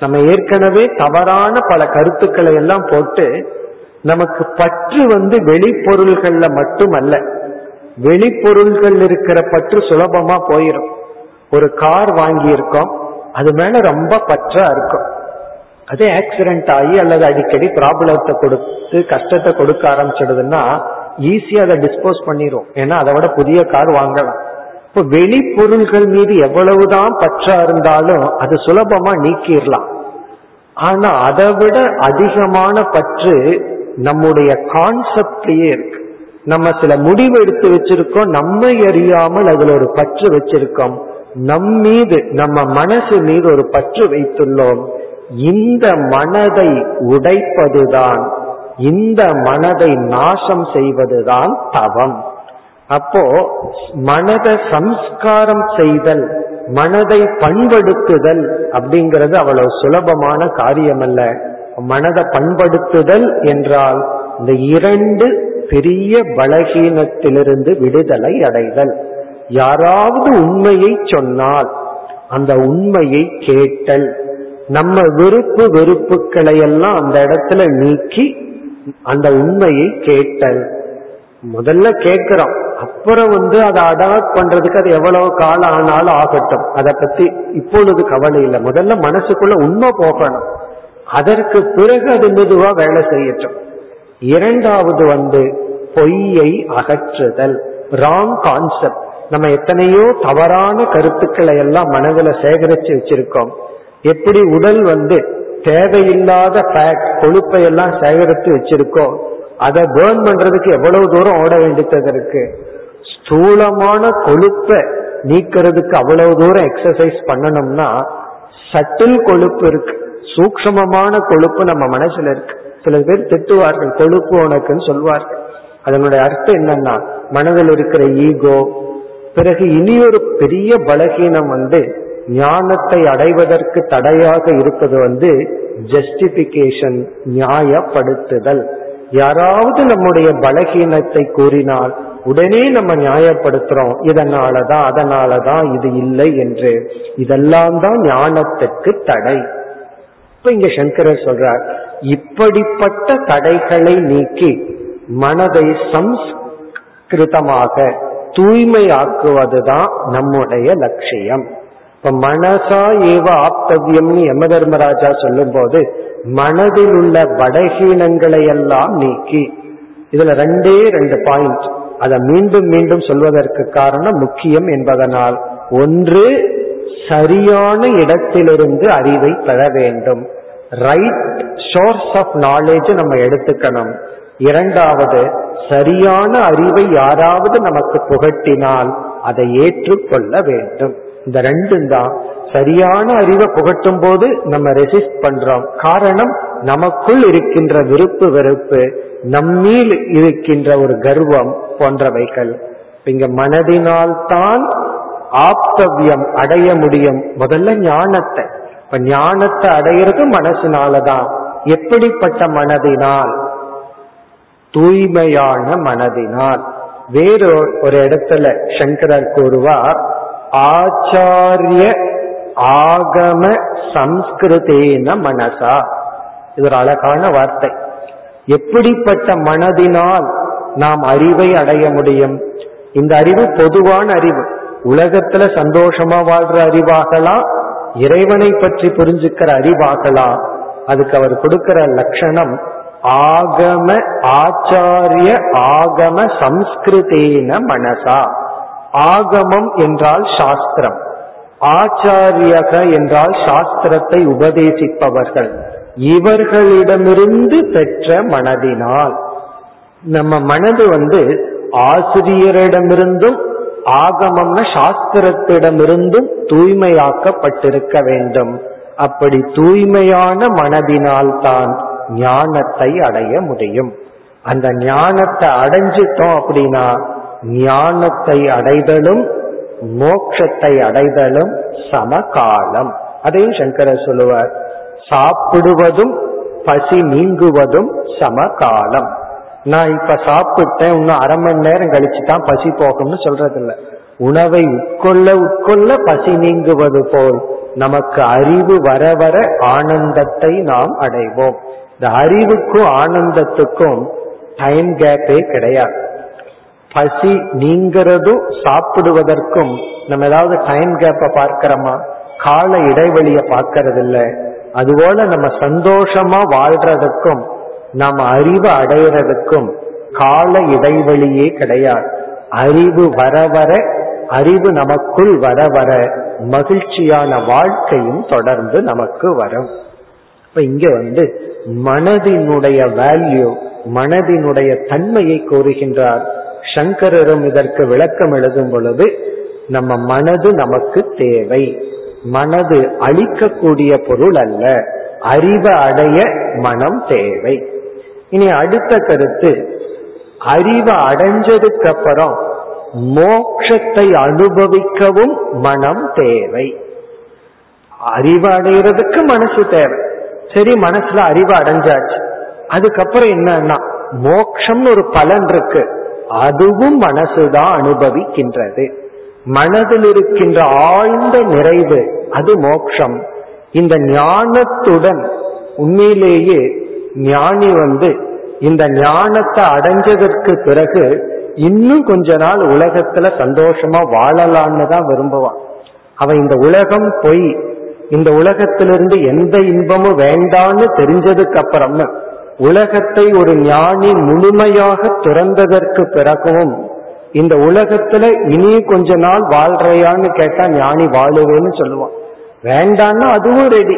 நம்ம ஏற்கனவே தவறான பல கருத்துக்களை எல்லாம் போட்டு நமக்கு பற்று வந்து வெளிப்பொருள்கள்ல மட்டுமல்ல வெளிப்பொருள்கள் இருக்கிற பற்று சுலபமா போயிடும் ஒரு கார் வாங்கி இருக்கோம் அது மேல ரொம்ப பற்றா இருக்கும். அதே ஆக்சிடென்ட் ஆகி அல்லது அடிக்கடி ப்ராப்ளத்தை கொடுத்து கஷ்டத்தை கொடுக்க ஆரம்பிச்சிடுதுன்னா ஈஸியா அதை டிஸ்போஸ் பண்ணிடும் ஏன்னா அதை விட புதிய கார் வாங்கலாம். இப்போ வெளிப்பொருள்கள் மீது எவ்வளவுதான் பற்றா இருந்தாலும் அது சுலபமா நீக்கிடலாம் ஆனா அதை விட அதிகமான பற்று நம்முடைய கான்செப்ட்லயே இருக்கு. நம்ம சில முடிவு எடுத்து வச்சிருக்கோம் நம்மை அறியாமல் அதுல ஒரு பற்று வச்சிருக்கோம். நம் மீது நம்ம மனசு மீது ஒரு பற்று வைத்துள்ளோம். இந்த மனதை உடைப்பதுதான் இந்த மனதை நாசம் செய்வதுதான் தவம். அப்போ மனதை சம்ஸ்காரம் செய்தல் மனதை பண்படுத்துதல் அப்படிங்கிறது அவ்வளவு சுலபமான காரியம் அல்ல மனதை பண்படுத்துதல் என்றால் இந்த இரண்டு பெரிய பலகீனத்திலிருந்து விடுதலை அடைதல். யாராவது உண்மையை சொன்னால் அந்த உண்மையை கேட்டல். நம்ம விருப்பு வெறுப்புகளை எல்லாம் அந்த இடத்துல நீக்கி அந்த உண்மையை கேட்டல். முதல்ல கேட்கிறோம். அப்புறம் வந்து அதை அடாப்ட் பண்றதுக்கு அது எவ்வளவு காலம் ஆனாலும் ஆகட்டும். அதை பத்தி இப்பொழுது கவலை இல்லை. முதல்ல மனசுக்குள்ள உண்மை போகணும். அதற்கு பிறகு அது மெதுவா வேலை செய்யட்டும். இரண்டாவது வந்து பொய்யை அகற்றுதல். ராங் கான்செப்ட் நம்ம எத்தனையோ தவறான கருத்துக்களை எல்லாம் மனதில் சேகரிச்சு வச்சிருக்கோம். எப்படி உடல் வந்து தேவையில்லாத ஃபேட் கொழுப்பை எல்லாம் சேகரித்து வச்சிருக்கோம். அதை பேர்ன் பண்றதுக்கு எவ்வளவு தூரம் ஓட வேண்டியது இருக்கு? ஸ்தூலமான கொழுப்பை நீக்கிறதுக்கு அவ்வளவு தூரம் எக்ஸசைஸ் பண்ணணும்னா சட்டில் கொழுப்பு இருக்கு. சூக்ஷமமான கொழுப்பு நம்ம மனசுல இருக்கு. சில பேர் திட்டுவார்கள் கொழுப்பு உனக்குன்னு சொல்வார்கள். அதனுடைய அர்த்தம் என்னன்னா மனதில் இருக்கிற ஈகோ பிறகு இனி ஒரு பெரிய பலகீனம் வந்து ஞானத்தை அடைவதற்கு தடையாக இருப்பது வந்து ஜஸ்டிபிகேஷன் நியாயப்படுத்துதல். யாராவது நம்முடைய பலகீனத்தை கூறினால் உடனே நம்ம நியாயப்படுத்துறோம். இதனாலதான் அதனாலதான் இது இல்லை என்று. இதெல்லாம் தான் ஞானத்துக்கு தடை. இப்ப இங்க சங்கரர் சொல்றார் இப்படிப்பட்ட தடைகளை நீக்கி மனதை சம்ஸ்கிருதமாக தூய்மையாக்குவதுதான் நம்முடைய லட்சியம். இப்ப மனசா ஏவ ஆப்தவியம்னு யம தர்மராஜா சொல்லும் போது மனதில் உள்ள படகீனங்களை எல்லாம் நீக்கி. இதுல ரெண்டே ரெண்டு பாயிண்ட். அதை மீண்டும் மீண்டும் சொல்வதற்கு காரணம் முக்கியம் என்பதனால் ஒன்று சரியான இடத்திலிருந்து அறிவை பெற வேண்டும். ரைட் சோர்ஸ் ஆஃப் நாலேஜ் நம்ம எடுத்துக்கணும். இரண்டாவது சரியான அறிவை யாராவது நமக்கு புகட்டினால் அதை ஏற்றுக்கொள்ள வேண்டும். இந்த ரெண்டும் தான் சரியான அறிவை புகட்டும் போது நம்ம ரெசிஸ்ட் பண்றோம். காரணம் நமக்குள் இருக்கின்ற விருப்பு வெறுப்பு நம்மீல் இருக்கின்ற ஒரு கர்வம் போன்றவைகள். இங்க மனதினால் தான் ஆப்தவியம் அடைய முடியும். முதல்ல ஞானத்தை. இப்ப ஞானத்தை அடையிறது மனசினாலதான். எப்படிப்பட்ட மனதினால்? தூய்மையான மனதினால். வேறு ஒரு இடத்துல சங்கரர் கூறுவார் ஆச்சாரிய ஆகம சம்ஸ்கிருதேன மனசா? இது ஒரு அழகான வார்த்தை. எப்படிப்பட்ட மனதினால் நாம் அறிவை அடைய முடியும்? இந்த அறிவு பொதுவான அறிவு. உலகத்துல சந்தோஷமா வாழ்ற அறிவாகலாம் இறைவனை பற்றி புரிஞ்சுக்கிற அறிவாகலாம் அதுக்கு அவர் கொடுக்கிற லட்சணம் ஆகம ஆச்சாரிய ஆகம சம்ஸ்கிருதேன மனசா. ஆகமம் என்றால் சாஸ்திரம். ஆச்சாரியக என்றால் சாஸ்திரத்தை உபதேசிப்பவர்கள். இவர்களிடமிருந்து பெற்ற மனதினால். நம்ம மனது வந்து ஆசிரியரிடமிருந்தும் ஆகமம்னா சாஸ்திரத்திடமிருந்தும் தூய்மையாக்கப்பட்டிருக்க வேண்டும். அப்படி தூய்மையான மனதினால்தான் ஞானத்தை அடைய முடியும். அந்த ஞானத்தை அடைஞ்சிட்டோம் அப்படின்னா ஞானத்தை அடைதலும் மோட்சத்தை அடைதலும் சமகாலம். அதையும் சங்கரர் சொல்லுவார். சாப்பிடுவதும் பசி நீங்குவதும் சமகாலம். நான் இப்ப சாப்பிட்டேன் இன்னும் அரை மணி நேரம் கழிச்சு தான் பசி போகும்னு சொல்றது இல்ல உணவை உட்கொள்ள உட்கொள்ள பசி நீங்குவது போல் நமக்கு அறிவு வர வர ஆனந்தத்தை நாம் அடைவோம். இந்த அறிவுக்கும் ஆனந்தத்துக்கும் டைம் கேப்பே கிடையாது. பசி நீங்கிறதும் சாப்பிடுவதற்கும் நம்ம ஏதாவது டைம் கேப்பை பார்க்கிறோமா? கால இடைவெளியை பார்க்கறது இல்ல அதுபோல நம்ம சந்தோஷமா வாழ்றதுக்கும் நாம் அறிவு அடையிறதுக்கும் கால இடைவெளியே கிடையாது. அறிவு வர வர அறிவு நமக்குள் வர வர மகிழ்ச்சியான வாழ்க்கையும் தொடர்ந்து நமக்கு வரும். இப்ப இங்க வந்து மனதினுடைய வேல்யூ மனதினுடைய தன்மையை கூறுகின்றார். சங்கரரும் இதற்கு விளக்கம் எழுதும் பொழுது நம்ம மனது நமக்கு தேவை. மனது அழிக்கக்கூடிய பொருள் அல்ல. அறிவை அடைய மனம் தேவை. இனி அடுத்த கருத்து அறிவை அடைஞ்சதுக்கு அப்புறம் மோட்சத்தை அனுபவிக்கவும் மனம் தேவை. அறிவு அடைகிறதுக்கு மனசு தேவை. சரி மனசுல அறிவு அடைஞ்சாச்சு. அதுக்கப்புறம் என்னன்னா மோட்சம்னு ஒரு பலன் இருக்கு. அதுவும் மனசுதான் அனுபவிக்கின்றது. மனதில் இருக்கின்ற ஆழ்ந்த நிறைவு அது மோக்ஷம் இந்த ஞானத்துடன் உண்மையிலேயே ஞானி வந்து இந்த ஞானத்தை அடைஞ்சதற்கு பிறகு இன்னும் கொஞ்ச நாள் உலகத்துல சந்தோஷமா வாழலான்னு தான் விரும்புவான். அவன் இந்த உலகம் பொய் இந்த உலகத்திலிருந்து எந்த இன்பமும் வேண்டான்னு தெரிஞ்சதுக்கு அப்புறம் உலகத்தை ஒரு ஞானி முழுமையாக துறந்ததற்கு பிறகும் இந்த உலகத்துல இனி கொஞ்ச நாள் வாழ்றையான்னு கேட்டா ஞானி வாழுவேன்னு சொல்லுவான். வேண்டான்னா அதுவும் ரெடி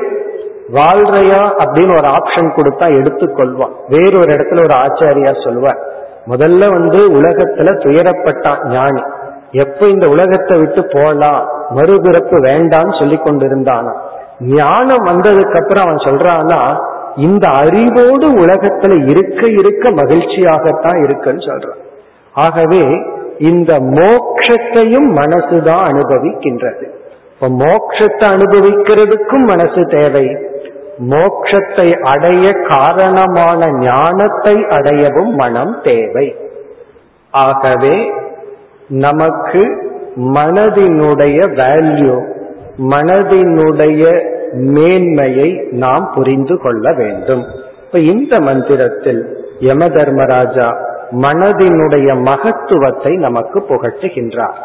வாழ்றையா அப்படின்னு ஒரு ஆப்ஷன் கொடுத்தா எடுத்துக்கொள்வான் வேறொரு இடத்துல ஒரு ஆச்சாரியா சொல்லுவார் முதல்ல வந்து உலகத்துல துயரப்பட்டான் ஞானி. எப்ப இந்த உலகத்தை விட்டு போலாம் மறுபிறப்பு வேண்டாம்னு சொல்லி கொண்டிருந்தானா? ஞானம் வந்ததுக்கு அப்புறம் அவன் சொல்றான்னா இந்த அறிவோடு உலகத்துல இருக்க இருக்க மகிழ்ச்சியாகத்தான் இருக்குன்னு சொல்றான். ஆகவே இந்த மோக்ஷத்தையும் மனசுதான் அனுபவிக்கின்றது. இப்ப மோக்ஷத்தை அனுபவிக்கிறதுக்கும் மனசு தேவை. மோக்ஷத்தை அடைய காரணமான ஞானத்தை அடையவும் மனம் தேவை. ஆகவே நமக்கு மனதினுடைய வேல்யூ மனதினுடைய மேன்மையை நாம் புரிந்து கொள்ள வேண்டும். இப்ப இந்த மந்திரத்தில் யம தர்மராஜா மனதினுடைய மகத்துவத்தை நமக்கு புகட்டுகின்றார்.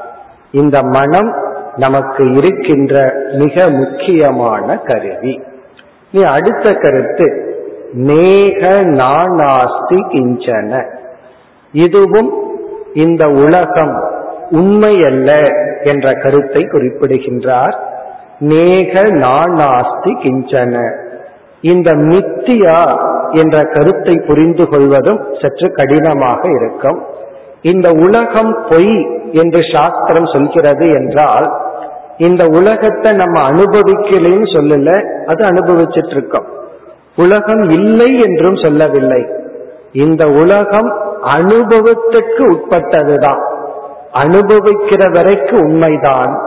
இந்த மனம் நமக்கு இருக்கின்ற மிக முக்கியமான கருவி. நீ அடுத்த கருத்து நேக நானாஸ்தி கிஞ்சன. இதுவும் இந்த உலகம் உண்மையல்ல என்ற கருத்தை குறிப்பிடுகின்றார். நேக நானாஸ்தி கிஞ்சன. இந்த மித்தியா என்ற கருத்தை புரிந்து கொள்வதும் சற்று கடினமாக இருக்கும். இந்த உலகம் பொய் என்று சாஸ்திரம் சொல்கிறது என்றால் இந்த உலகத்தை நம்ம அனுபவிக்கலைன்னு சொல்லல அது அனுபவிச்சிட்டு இருக்கோம் உலகம் இல்லை என்றும் சொல்லவில்லை. இந்த உலகம் அனுபவத்துக்கு உட்பட்டதுதான். அனுபவிக்கிற வரைக்கும் உண்மைதான்.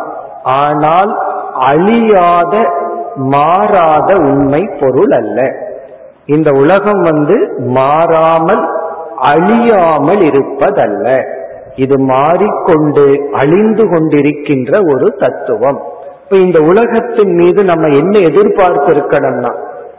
ஆனால் அழியாத மாறாத உண்மை பொருள் அல்ல. இந்த உலகம் வந்து மாறாமல் அழியாமல் இருப்பதல்ல. இது மாறிக்கொண்டு அழிந்து கொண்டிருக்கின்ற ஒரு தத்துவம். இப்ப இந்த உலகத்தின் மீது நம்ம என்ன எதிர்பார்ப்பு இருக்கணும்னா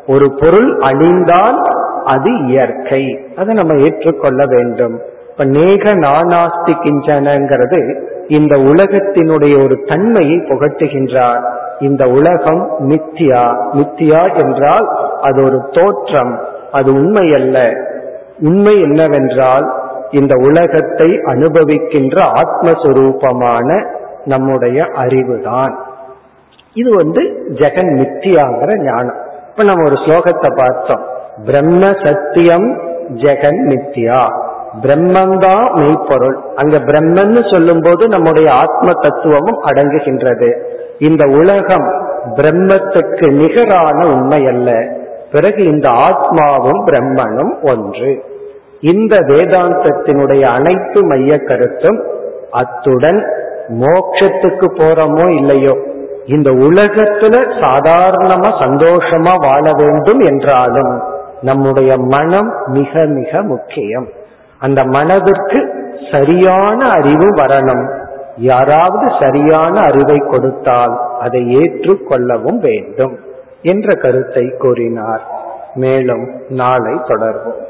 ஒரு பொருள் அழிந்தால் அது இயற்கை. அதை நம்ம ஏற்றுக்கொள்ள வேண்டும். இப்ப நேக நானாஸ்தி கிஞ்சனங்கிறது இந்த உலகத்தினுடைய ஒரு தன்மையை புகட்டுகின்றார். இந்த உலகம் மித்தியா. மித்தியா என்றால் அது ஒரு தோற்றம். அது உண்மையல்ல. உண்மை என்னவென்றால் இந்த உலகத்தை அனுபவிக்கின்ற ஆத்மஸ்வரூபமான நம்முடைய அறிவுதான். இது வந்து ஜெகன் மித்தியாங்கிற ஞானம். இப்ப நம்ம ஒரு ஸ்லோகத்தை பார்த்தோம். பிரம்ம சத்தியம் ஜெகன் மித்தியா. பிரம்மந்தான் மெய்ப்பொருள். அங்க பிரம்மன்னு சொல்லும் போது நம்முடைய ஆத்ம தத்துவமும் அடங்குகின்றது. இந்த உலகம் பிரம்மத்துக்கு நிகரான உண்மை அல்ல. பிறகு இந்த ஆத்மாவும் பிரம்மனும் ஒன்று. இந்த வேதாந்தத்தினுடைய அனைத்து மைய கருத்தும் அத்துடன் மோட்சத்துக்கு போறோமோ இல்லையோ? இந்த உலகத்துல சாதாரணமா சந்தோஷமா வாழ வேண்டும் என்றாலும் நம்முடைய மனம் மிக மிக முக்கியம். அந்த மனதிற்கு சரியான அறிவு வரணும். யாராவது சரியான அறிவை கொடுத்தால் அதை ஏற்றுக்கொள்ளவும் வேண்டும் என்ற கருத்தை கூறினார். மேலும் நாளை தொடர்வோம்.